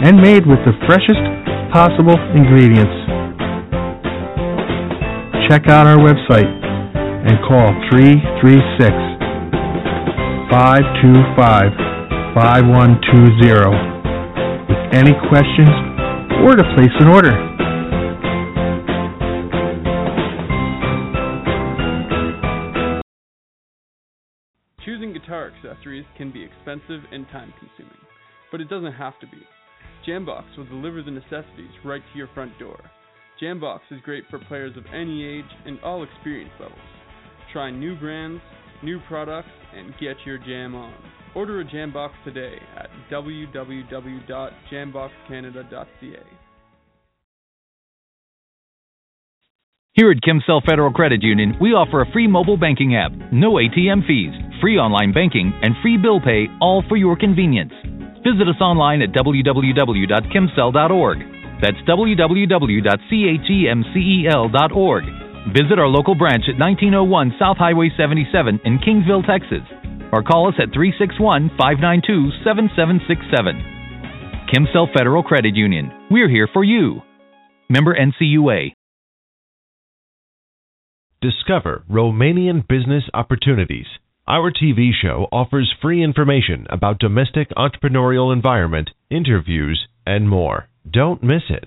and made with the freshest possible ingredients check out our website and call 336 525 5120 with any questions or to place an order. Can be expensive and time consuming, but it doesn't have to be. Jambox will deliver the necessities right to your front door. Jambox is great for players of any age and all experience levels. Try new brands, new products, and get your jam on. Order a Jambox today at www.jamboxcanada.ca. Here at Chemcel Federal Credit Union, we offer a free mobile banking app, no ATM fees, free online banking, and free bill pay, all for your convenience. Visit us online at www.chemcel.org. That's www.chemcel.org. Visit our local branch at 1901 South Highway 77 in Kingsville, Texas, or call us at 361 592 7767. Chemcel Federal Credit Union. We're here for you. Member NCUA. Discover Romanian business opportunities. Our TV show offers free information about domestic entrepreneurial environment, interviews, and more. Don't miss it.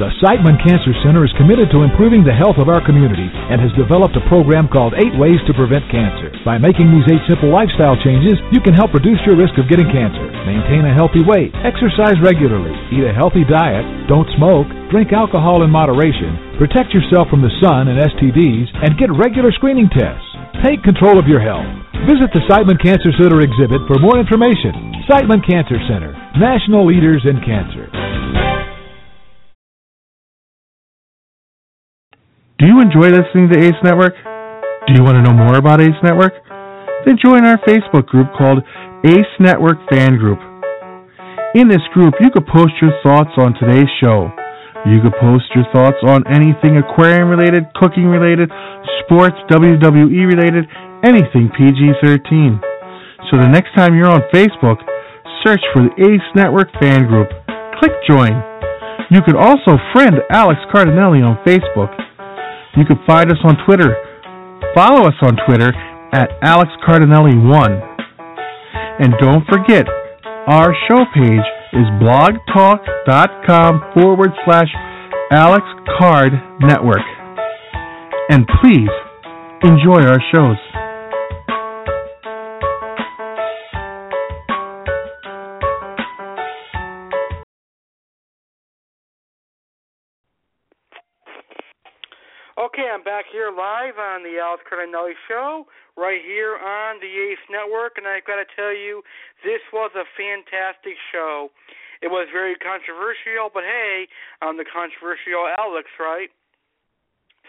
The Siteman Cancer Center is committed to improving the health of our community and has developed a program called Eight Ways to Prevent Cancer. By making these eight simple lifestyle changes, you can help reduce your risk of getting cancer, maintain a healthy weight, exercise regularly, eat a healthy diet, don't smoke, drink alcohol in moderation, protect yourself from the sun and STDs, and get regular screening tests. Take control of your health. Visit the Siteman Cancer Center exhibit for more information. Siteman Cancer Center, national leaders in cancer. Do you enjoy listening to ACE Network? Do you want to know more about ACE Network? Then join our Facebook group called ACE Network Fan Group. In this group, you could post your thoughts on today's show. You could post your thoughts on anything aquarium related, cooking related, sports, WWE related, anything PG 13. So the next time you're on Facebook, search for the ACE Network Fan Group. Click join. You could also friend Alex Cardinale on Facebook. You can find us on Twitter. Follow us on Twitter at Alex Cardinale1. And don't forget, our show page is blogtalk.com forward slash Alex Card Network. And please enjoy our shows. Okay, I'm back here live on the Alex Cardinale Show, right here on the Ace Network, and I've got to tell you, this was a fantastic show. It was very controversial, but hey, I'm the controversial Alex, right?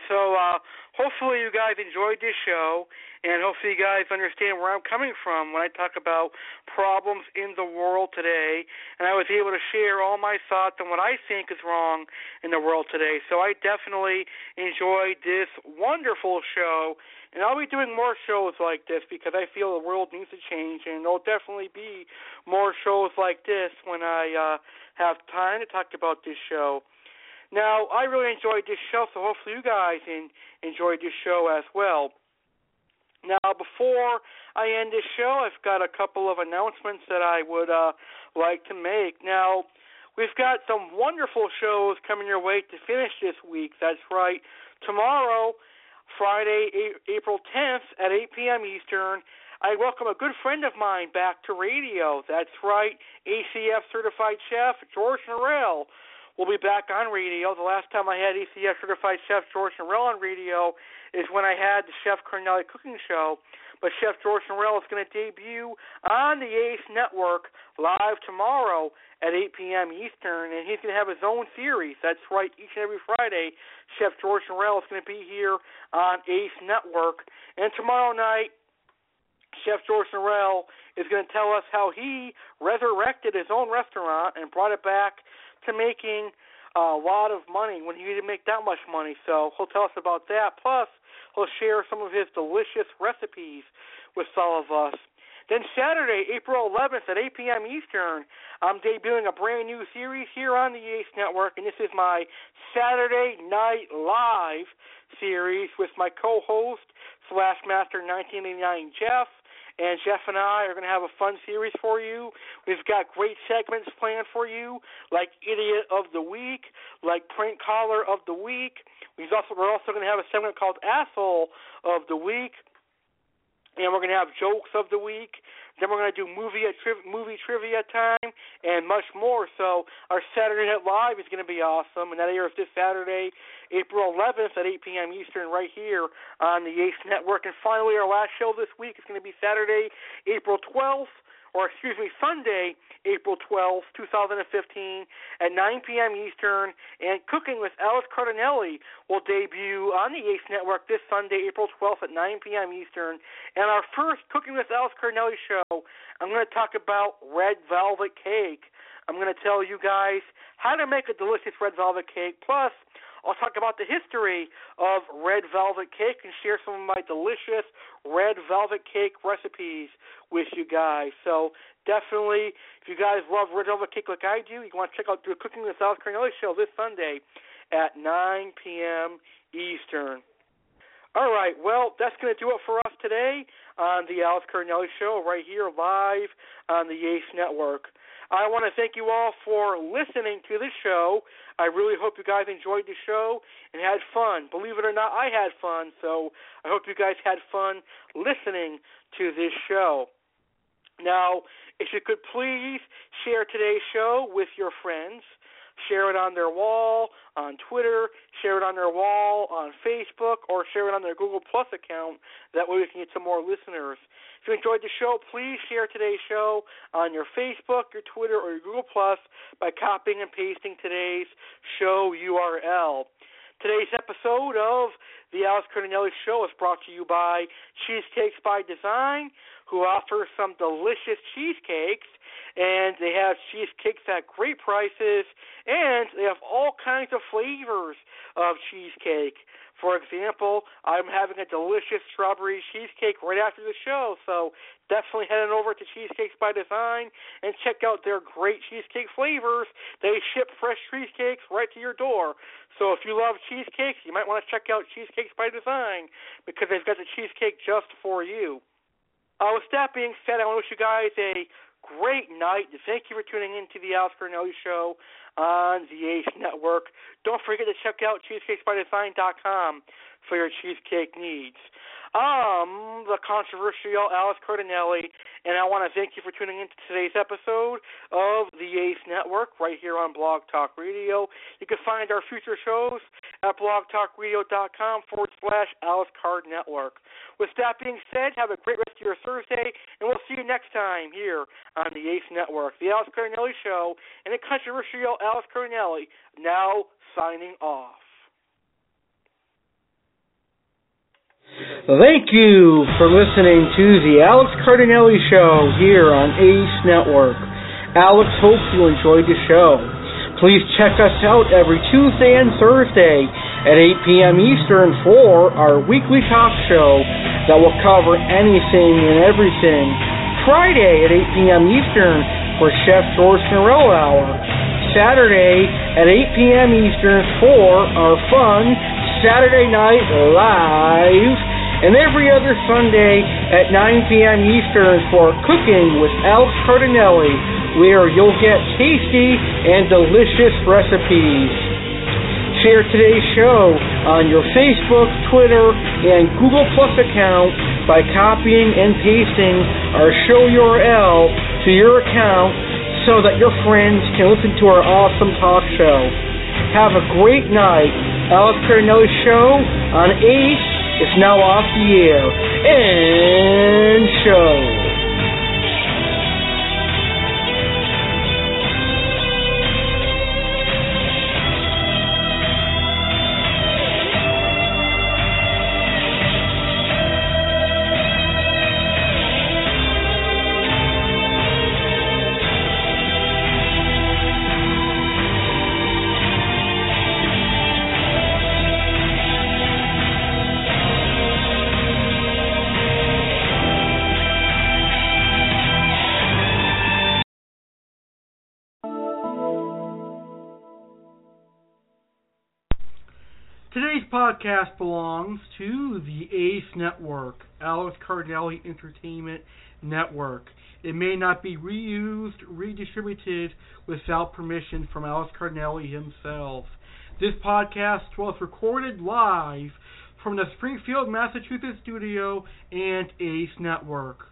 So uh, hopefully you guys enjoyed this show, and hopefully you guys understand where I'm coming from when I talk about problems in the world today. And I was able to share all my thoughts on what I think is wrong in the world today. So I definitely enjoyed this wonderful show, and I'll be doing more shows like this because I feel the world needs to change, and there'll definitely be more shows like this when I uh, have time to talk about this show. Now, I really enjoyed this show, so hopefully you guys in, enjoyed this show as well. Now, before I end this show, I've got a couple of announcements that I would uh, like to make. Now, we've got some wonderful shows coming your way to finish this week. That's right. Tomorrow, Friday, April 10th at 8 p.m. Eastern, I welcome a good friend of mine back to radio. That's right, ACF certified chef George Norrell will be back on radio. The last time I had ACF certified chef George Norrell on radio is when I had the Chef Carnelli cooking show. But Chef George Norrell is going to debut on the Ace Network live tomorrow at 8 p.m. Eastern, and he's going to have his own series. That's right, each and every Friday, Chef George Norrell is going to be here on Ace Network. And tomorrow night, Chef George Norrell is going to tell us how he resurrected his own restaurant and brought it back to making uh, a lot of money when he didn't make that much money. So he'll tell us about that. Plus, he'll share some of his delicious recipes with all of us. Then Saturday, April 11th at 8 p.m. Eastern, I'm debuting a brand new series here on the Ace Network, and this is my Saturday Night Live series with my co-host slash Master 1989 Jeff and Jeff and I are going to have a fun series for you. We've got great segments planned for you, like Idiot of the Week, like Prank Caller of the Week. We've also we're also going to have a segment called Asshole of the Week, and we're going to have Jokes of the Week. Then we're going to do movie tri- movie trivia time and much more. So our Saturday Night Live is going to be awesome, and that airs this Saturday, April 11th at 8 p.m. Eastern, right here on the Ace Network. And finally, our last show this week is going to be Saturday, April 12th or excuse me, Sunday, April 12th, 2015, at 9 p.m. Eastern, and Cooking with Alex Cardinale will debut on the Ace Network this Sunday, April 12th at 9 p.m. Eastern. And our first Cooking with Alex Cardinale show, I'm going to talk about red velvet cake. I'm going to tell you guys how to make a delicious red velvet cake, plus I'll talk about the history of red velvet cake and share some of my delicious red velvet cake recipes with you guys. So definitely, if you guys love red velvet cake like I do, you want to check out the Cooking with Alex Cardinale show this Sunday at 9 p.m. Eastern. All right, well, that's going to do it for us today on the Alex Cardinale Show right here live on the Ace Network. I want to thank you all for listening to the show. I really hope you guys enjoyed the show and had fun. Believe it or not, I had fun, so I hope you guys had fun listening to this show. Now, if you could please share today's show with your friends, share it on their wall, on Twitter, share it on their wall, on Facebook, or share it on their Google Plus account. That way we can get some more listeners. If you enjoyed the show, please share today's show on your Facebook, your Twitter, or your Google Plus by copying and pasting today's show URL. Today's episode of the Alex Cardinale Show is brought to you by Cheesecakes by Design, who offers some delicious cheesecakes, and they have cheesecakes at great prices, and they have all kinds of flavors of cheesecake. For example, I'm having a delicious strawberry cheesecake right after the show, so definitely head on over to Cheesecakes by Design and check out their great cheesecake flavors. They ship fresh cheesecakes right to your door. So if you love cheesecakes, you might want to check out Cheesecakes by Design because they've got the cheesecake just for you. Uh, with that being said, I want to wish you guys a great night. Thank you for tuning in to the Alex Cardinale Show on the Ace Network. Don't forget to check out cheesecakesbydesign.com for your cheesecake needs. Um, the controversial Alex Cardinale, and I want to thank you for tuning in to today's episode of the Ace Network right here on Blog Talk Radio. You can find our future shows at blogtalkradio.com forward slash Alex Card Network. With that being said, have a great rest of your Thursday, and we'll see you next time here on the Ace Network. The Alex Cardinale Show and the controversial Alex Cardinale now signing off. Thank you for listening to the Alex Cardinale Show here on Ace Network. Alex hopes you enjoyed the show. Please check us out every Tuesday and Thursday at 8 p.m. Eastern for our weekly talk show that will cover anything and everything. Friday at 8 p.m. Eastern for Chef George Norello Hour. Saturday at 8 p.m. Eastern for our fun Saturday Night Live, and every other Sunday at 9 p.m. Eastern for Cooking with Alex Cardinale, where you'll get tasty and delicious recipes. Share today's show on your Facebook, Twitter, and Google Plus account by copying and pasting our show URL to your account so that your friends can listen to our awesome talk show. Have a great night Alex Cardinale show on Ace is now off the air. And show. Podcast belongs to the ACE Network, Alex Cardinale Entertainment Network. It may not be reused, redistributed without permission from Alex Cardinale himself. This podcast was recorded live from the Springfield, Massachusetts studio and ACE Network.